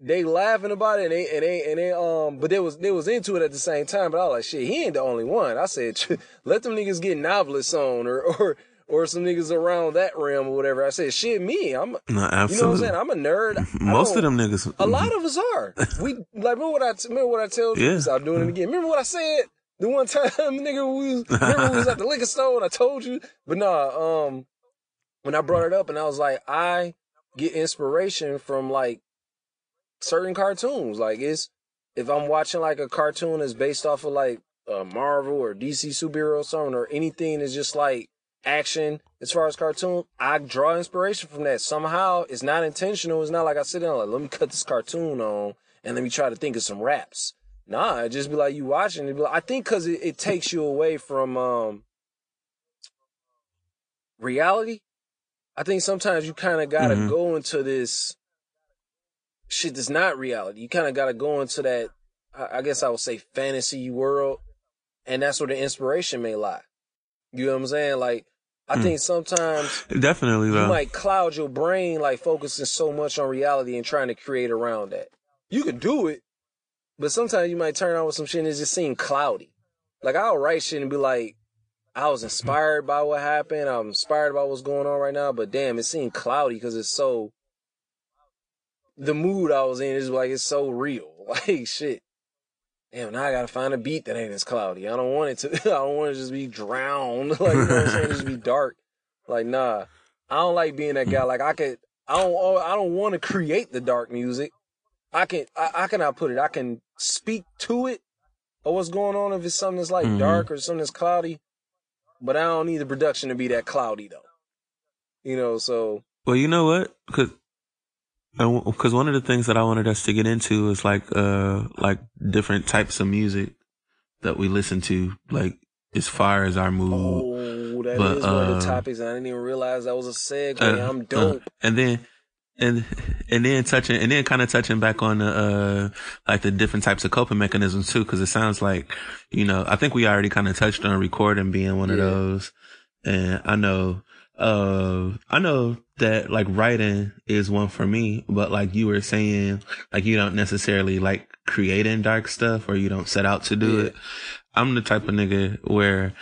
they laughing about it and they and they and they um but they was they was into it at the same time. But I was like, shit, he ain't the only one. I said, let them niggas get novelists on or or or some niggas around that realm or whatever. I said, shit, me, I'm
No,
you know what I'm saying? I'm a nerd.
Most of them niggas.
a lot of us are. We like remember what I remember what I told you.
Yeah.
Stop doing it again. Remember what I said the one time, nigga. We was, remember we was at the liquor store and I told you. But nah, um, when I brought it up and I was like, I get inspiration from like certain cartoons. Like it's if I'm watching like a cartoon that's based off of like uh, Marvel or DC superhero or something or anything that's just like action as far as cartoon, I draw inspiration from that. Somehow it's not intentional. It's not like I sit down like, let me cut this cartoon on and let me try to think of some raps. Nah, just be like you watching it. Like, I think cause it, it takes you away from, um, reality. I think sometimes you kind of gotta
Mhm.
go into this shit that's not reality. You kind of gotta go into that, I I guess I would say fantasy world. And that's where the inspiration may lie. You know what I'm saying? Like, I
Mm.
think sometimes
Definitely,
you
though.
might cloud your brain like focusing so much on reality and trying to create around that. You can do it, but sometimes you might turn on with some shit and it just seem cloudy. Like I'll write shit and be like, I was inspired by what happened. I'm inspired by what's going on right now, but damn, it seemed cloudy because it's so. The mood I was in is like it's so real. Like shit. Damn, now I gotta find a beat that ain't as cloudy. I don't want it to. I don't want it to just be drowned. like you know what I'm saying, just be dark. Like nah, I don't like being that guy. Like I could. I don't. I don't want to create the dark music. I can. I, I cannot put it. I can speak to it or what's going on if it's something that's like
Mhm.
dark or something that's cloudy. But I don't need the production to be that cloudy though. You know, so
Well, you know what? Because because one of the things that I wanted us to get into is like uh like different types of music that we listen to, like as far as our mood.
oh, that is
but,
one of
uh,
the topics. and I didn't even realize that was a segue.
Uh,
I'm
uh,
dope.
and then and and then touching and then kind of touching back on the uh like the different types of coping mechanisms too because it sounds like you know I think we already kind of touched on recording being one of those. And I know uh I know that like writing is one for me but like you were saying like you don't necessarily like creating dark stuff or you don't set out to do
Yeah.
it. I'm the type of nigga where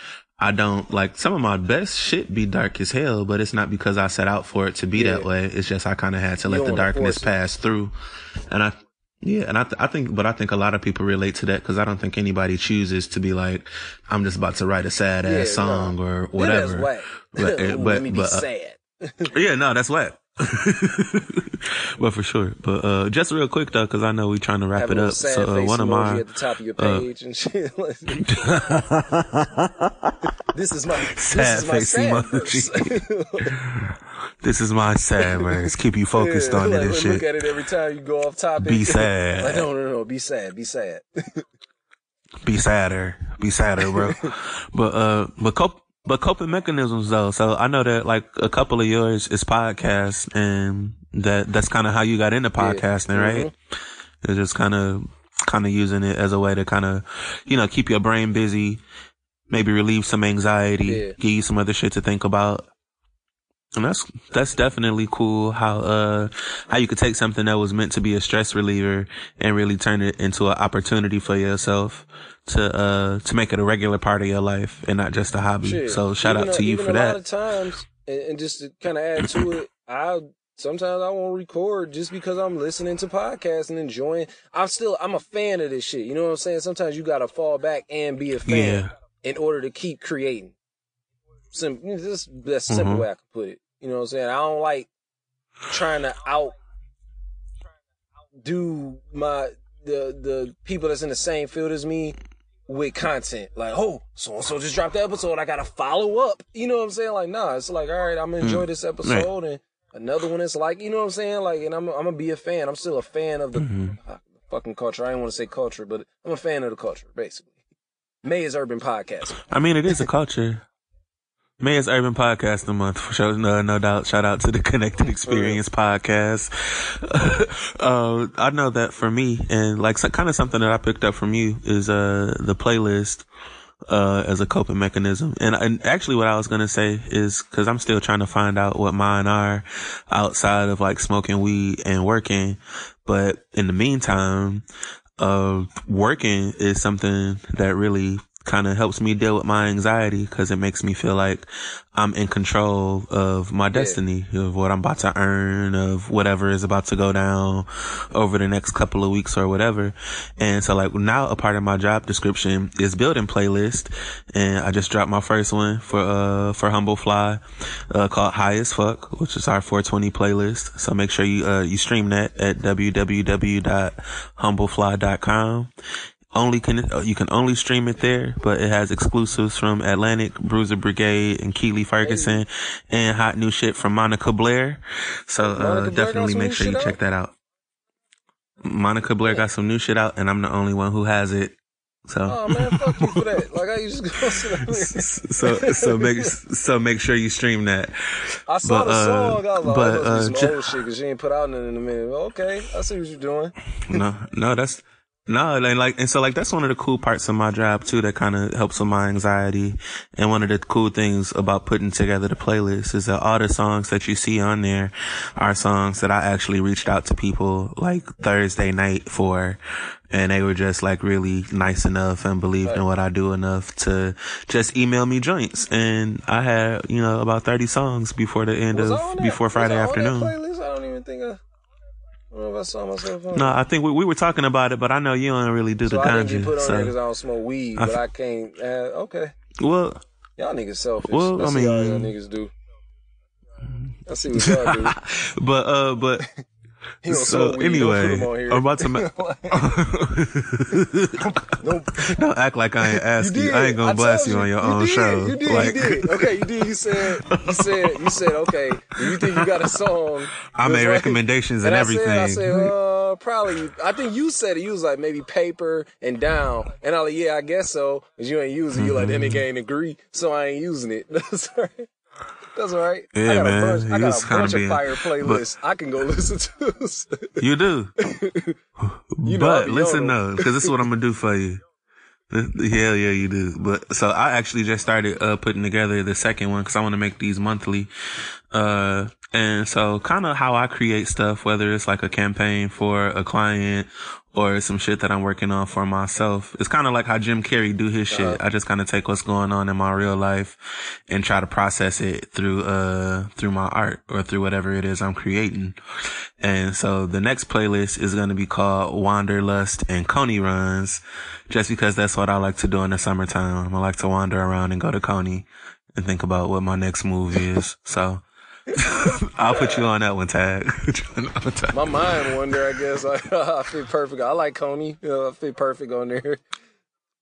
I don't like some of my best shit be dark as hell, but it's not because I set out for it to be
Yeah.
that way. It's just I kind of had to
You
let the darkness pass through. And I, yeah, and I, th- I think, but I think a lot of people relate to that because I don't think anybody chooses to be like, I'm just about to write a sad ass
Yeah,
song or
Then that's
whatever. But-
Ooh,
but-
let me be
but, uh. Yeah, no, that's what. but for sure. But uh just real quick though, because I know we're trying to wrap
Have
it up. So uh, one of my
at the top of your
uh,
and shit. this is my
Sad
this is my
face
sad
emoji. this is my sad verse. Keep you focused
Yeah,
on it
like,
and
look
shit.
at it every time you go off topic.
Be sad.
like, no, no, no. Be sad. Be sad.
Be sadder. Be sadder, bro. but uh but cope but coping mechanisms though. So I know that like a couple of yours is podcasts and that that's kind of how you got into podcasting, right?
Mm-hmm.
It's just kind of kind of using it as a way to kind of you know keep your brain busy, maybe relieve some anxiety,
Yeah.
give you some other shit to think about. And that's that's definitely cool how uh how you could take something that was meant to be a stress reliever and really turn it into an opportunity for yourself to uh to make it a regular part of your life and not just a hobby.
Shit.
So shout
Even
out
a-
to you for
a lot
that.
of times, and, and just to kind of add to it, I sometimes I won't record just because I'm listening to podcasts and enjoying. I'm still I'm a fan of this shit. You know what I'm saying? Sometimes you gotta fall back and be a fan
Yeah.
in order to keep creating. Simple. This that's the simple
Mhm.
way I can put it. You know what I'm saying? I don't like trying to out do my the the people that's in the same field as me with content. Like, oh, so and so just dropped the episode. I gotta follow up. You know what I'm saying? Like, nah, it's like, all right, I'm gonna enjoy this episode and another one is like, you know what I'm saying? Like, and I'm I'm gonna be a fan. I'm still a fan of the uh, fucking culture. I didn't want to say culture, but I'm a fan of the culture, basically. May is urban podcast.
I mean, it is a culture. May is Urban Podcasting Month for sure. No, no doubt. Shout out to the Connected Experience podcast. uh, I know that for me, and like so, kind of something that I picked up from you is uh the playlist uh as a coping mechanism. And, and actually, what I was gonna say is because I'm still trying to find out what mine are outside of like smoking weed and working. But in the meantime, uh, working is something that really kind of helps me deal with my anxiety because it makes me feel like I'm in control of my destiny, of what I'm about to earn, of whatever is about to go down over the next couple of weeks or whatever. And so like now a part of my job description is building playlist. And I just dropped my first one for, uh, for Humble Fly, uh, called High as Fuck, which is our 420 playlist. So make sure you, uh, you stream that at www.humblefly.com. only can uh, you can only stream it there, but it has exclusives from Atlantic, Bruiser Brigade, and Keeley Ferguson, and hot new shit from Monica Blaire. So uh, definitely make sure you check
out?
that out. Monica Blaire got some new shit out, and I'm the only one who has it. So.
Oh man, fuck you for that. Like I used to go sit up there.
so so make so make sure you stream that.
I saw
But,
the
uh,
song. I was like,
but,
oh,
uh,
must be
ju-
some old shit because you ain't put out nothing in a minute. Well, okay, I see what you're doing.
No, no, that's no, and like, and so like that's one of the cool parts of my job too. That kind of helps with my anxiety. And one of the cool things about putting together the playlist is that all the songs that you see on there are songs that I actually reached out to people like Thursday night for. And they were just like really nice enough and believed in what I do enough to just email me joints. And I had, you know, about 30 songs before the end
Was
of, before Friday
on
afternoon.
I don't even think I. I don't know if I saw myself on.
No. I think we, we were talking about it, but I know you don't really do
so
the
I didn't put on there because I don't smoke weed,
I
but I can't. Uh, okay,
well,
y'all niggas selfish.
Well,
That's
I
what y'all niggas do. I see what y'all do.
but uh, but so
smoke weed. Don't put
anyway,
him on here.
I'm about to. Ma-
Nope.
don't act like I ain't
You
asked you.
did.
I ain't gonna blast
told
you on your own
did.
show.
You did.
like,
you did. Okay, you did. You said. You said. You said. Okay. You think you got a song?
I made
right.
recommendations and,
I
everything.
Said, I said, uh, probably. I think you said it. You was like maybe paper and down, and I was like, yeah, I guess so. Cause you ain't using. it. You like that
Mm-hmm.
ain't agree, so I ain't using it. That's right. That's all right.
Yeah,
I got
man.
A bunch, I got a bunch of fire playlists I can go listen to.
you do,
You know
but listen though, because this is what I'm gonna do for you. Yeah, yeah, you do. But so I actually just started uh, putting together the second one because I want to make these monthly. Uh, and so kind of how I create stuff, whether it's like a campaign for a client or some shit that I'm working on for myself. It's kind of like how Jim Carrey do his shit. I just kind of take what's going on in my real life and try to process it through, uh, through my art or through whatever it is I'm creating. And so the next playlist is going to be called Wanderlust and Coney Runs just because that's what I like to do in the summertime. I like to wander around and go to Coney and think about what my next move is. So I'll put you on that one, Tag.
My mind wonder, I guess. I, I fit perfect. I like Coney. You know, I fit perfect on there.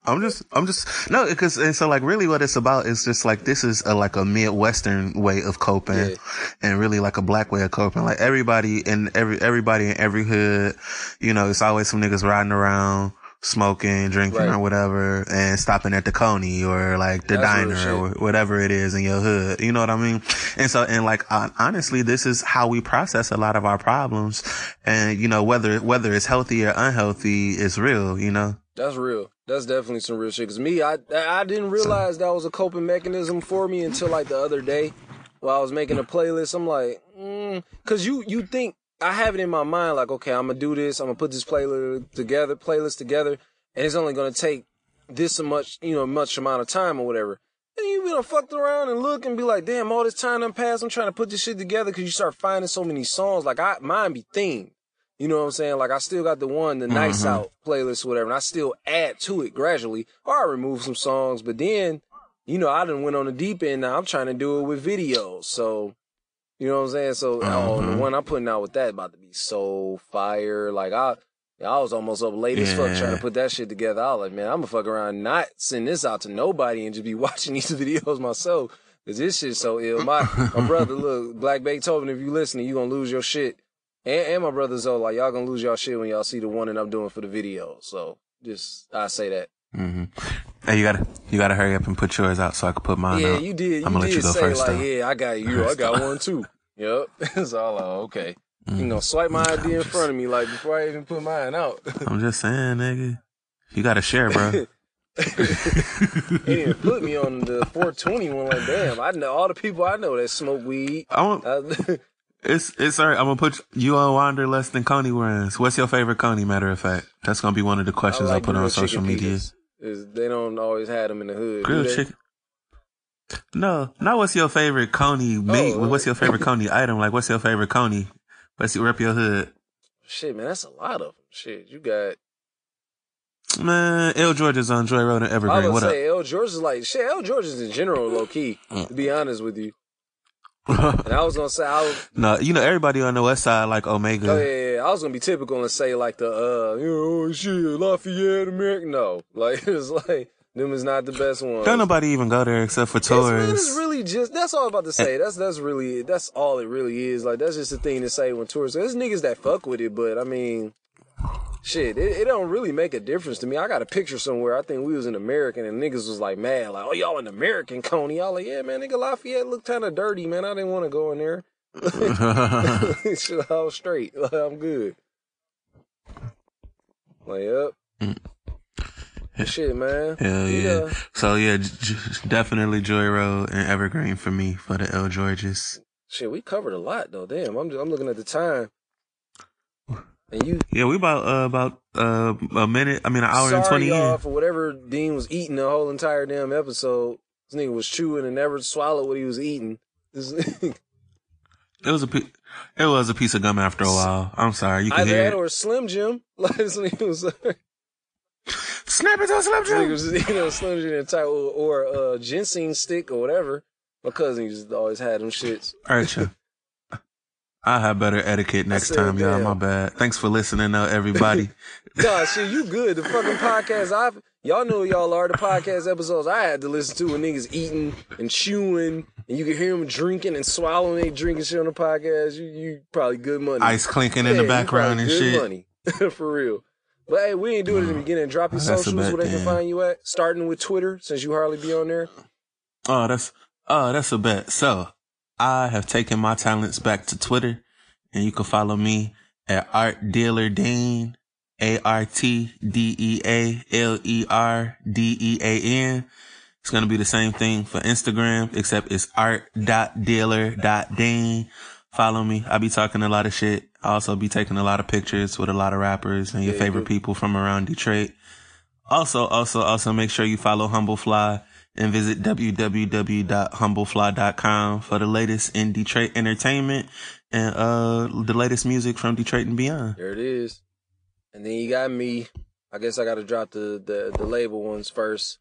I'm just, I'm just, no, because, and so like really what it's about is just like, this is a, like a Midwestern way of coping
Yeah.
and really like a black way of coping. Like everybody in every, everybody in every hood, you know, it's always some niggas riding around, smoking, drinking
Right.
or whatever and stopping at the Coney or like the
That's
diner or whatever it is in your hood. You know what I mean? And so, and like, honestly, this is how we process a lot of our problems. And, you know, whether, whether it's healthy or unhealthy, it's real, you know?
That's real. That's definitely some real shit. Cause me, I I didn't realize that was a coping mechanism for me until like the other day, while I was making a playlist. I'm like, mm, cause you you think I have it in my mind like, okay, I'm gonna do this. I'm gonna put this playlist together, playlist together, and it's only gonna take this much, you know, much amount of time or whatever. And you be done fucked around and look and be like, damn, all this time done passed. I'm trying to put this shit together because you start finding so many songs. Like I, mine be themed. You know what I'm saying? Like I still got the one, the nice mm-hmm. out playlist, or whatever, and I still add to it gradually. Or I remove some songs, but then, you know, I done went on the deep end. Now I'm trying to do it with videos. So, you know what I'm saying? So, oh, the mm-hmm. one I'm putting out with that about to be so fire. Like I, I was almost up late as fuck trying to put that shit together. I was like, man, I'm gonna fuck around, and not send this out to nobody, and just be watching these videos myself. Cause this shit's so ill. My my brother, look, Black Beethoven, if you listening, you gonna lose your shit. And, and my brother Zoe, like y'all gonna lose y'all shit when y'all see the one that I'm doing for the video. So just I say that.
Hmm Hey, you gotta, you gotta hurry up and put yours out so I can put mine
yeah,
out.
you did. You
I'ma let you go
say
first,
like,
though.
yeah, I got you. I got one too. Yep. It's all like, okay. You gonna swipe my ID in front of me like before I even put mine out.
I'm just saying, nigga. You gotta share, bro.
They didn't put me on the 420 one. Like, damn, I know all the people I know that smoke weed.
I
I,
it's, it's alright. I'm gonna put you on Wanderlust and Coney runs. What's your favorite Coney, matter of fact? That's gonna be one of the questions I,
like
put on social media.
Is they don't always have them in the hood.
Grilled chicken. No, not what's your favorite Coney meat.
Oh,
what's your favorite Coney item? Like, what's your favorite Coney? Your rep your hood?
Shit, man, that's a lot of them. Shit, you got.
Man, L George is on Joy Road and
I
Evergreen.
would
What up?
say L. George is like shit. L. George is in general low key. To be honest with you, and I was gonna say, I was,
no, you know everybody on the west side like Omega.
oh yeah, yeah, I was gonna be typical and say like the, uh, you know, oh shit, Lafayette, American. No, like it's like them is not the best ones.
Don't nobody even go there except for
It's,
tourists.
it's really just that's all I'm about to say. That's that's really that's all it really is. Like that's just a thing to say when tourists. There's niggas that fuck with it, but I mean, shit, it, it don't really make a difference to me. I got a picture somewhere. I think we was an American and niggas was like mad, like, oh y'all an American, Coney. Y'all like, yeah, man, nigga Lafayette looked kind of dirty, man. I didn't want to go in there. shit, I was straight. Like, I'm good. Like, yep. Shit, man.
Hell yeah.
uh,
So yeah, j- j- definitely Joy Road and Evergreen for me for the L Georges.
Shit, we covered a lot though. Damn, I'm just, I'm looking at the time. And you
Yeah, we about uh, about uh, a minute. I mean, an hour
sorry
and twenty
y'all
in.
for whatever Dean was eating the whole entire damn episode. This nigga was chewing and never swallowed what he was eating. This,
It was a pi- it was a piece of gum after a while. I'm sorry, you can
either
hear
that
it.
or Slim Jim. Like this nigga was, this
Snap it to a Slim
nigga
Jim.
was eating a Slim Jim entire or, or a ginseng stick or whatever. My cousin just always had them shits.
Archer. I have better etiquette next time, y'all. My bad. Thanks for listening, though, everybody.
God, shit, you good. The fucking podcast I've y'all know who y'all are. The podcast episodes I had to listen to when niggas eating and chewing, and you can hear them drinking and swallowing. They drinking shit on the podcast. You you probably good money.
Ice clinking in the background and shit.
Money for real. But hey, we ain't do it in the beginning. Drop your socials where they can find you at. Starting with Twitter, since you hardly be on there.
Oh, that's oh, that's a bet. So I have taken my talents back to Twitter, and you can follow me at Art Dealer Dean, A R T D E A L E R D E A N. It's gonna be the same thing for Instagram, except it's art.dealer.dean. Follow me. I'll be talking a lot of shit. I also be taking a lot of pictures with a lot of rappers and your favorite people from around Detroit. Also, also, also make sure you follow Humble Fly and visit www.humblefly.com for the latest in Detroit entertainment and uh the latest music from Detroit and beyond.
There it is. And then you got me. I guess I got to drop the, the the label ones first.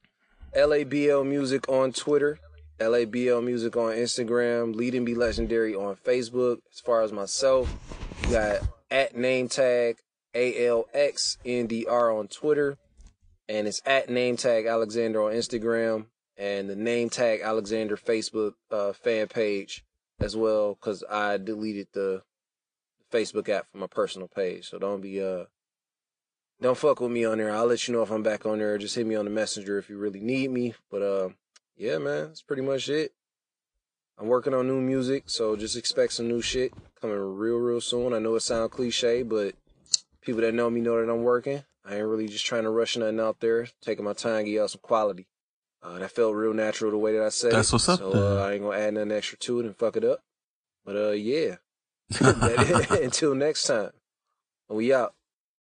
LABL Music on Twitter. LABL Music on Instagram. Lead and Be Legendary on Facebook. As far as myself, you got at name tag ALXNDR on Twitter. And it's at name tag Alexander on Instagram. And the name tag Alexander Facebook uh, fan page as well, because I deleted the Facebook app for my personal page. So don't be uh don't fuck with me on there. I'll let you know if I'm back on there. Just hit me on the messenger if you really need me. But uh yeah, man, that's pretty much it. I'm working on new music, so just expect some new shit coming real, real soon. I know it sounds cliche, but people that know me know that I'm working. I ain't really just trying to rush nothing out there. Taking my time, give y'all some quality. Uh, that felt real natural the way that I said
That's
it.
what's up
So uh, I ain't gonna add nothing extra to it and fuck it up. But uh, yeah. Until next time. We out.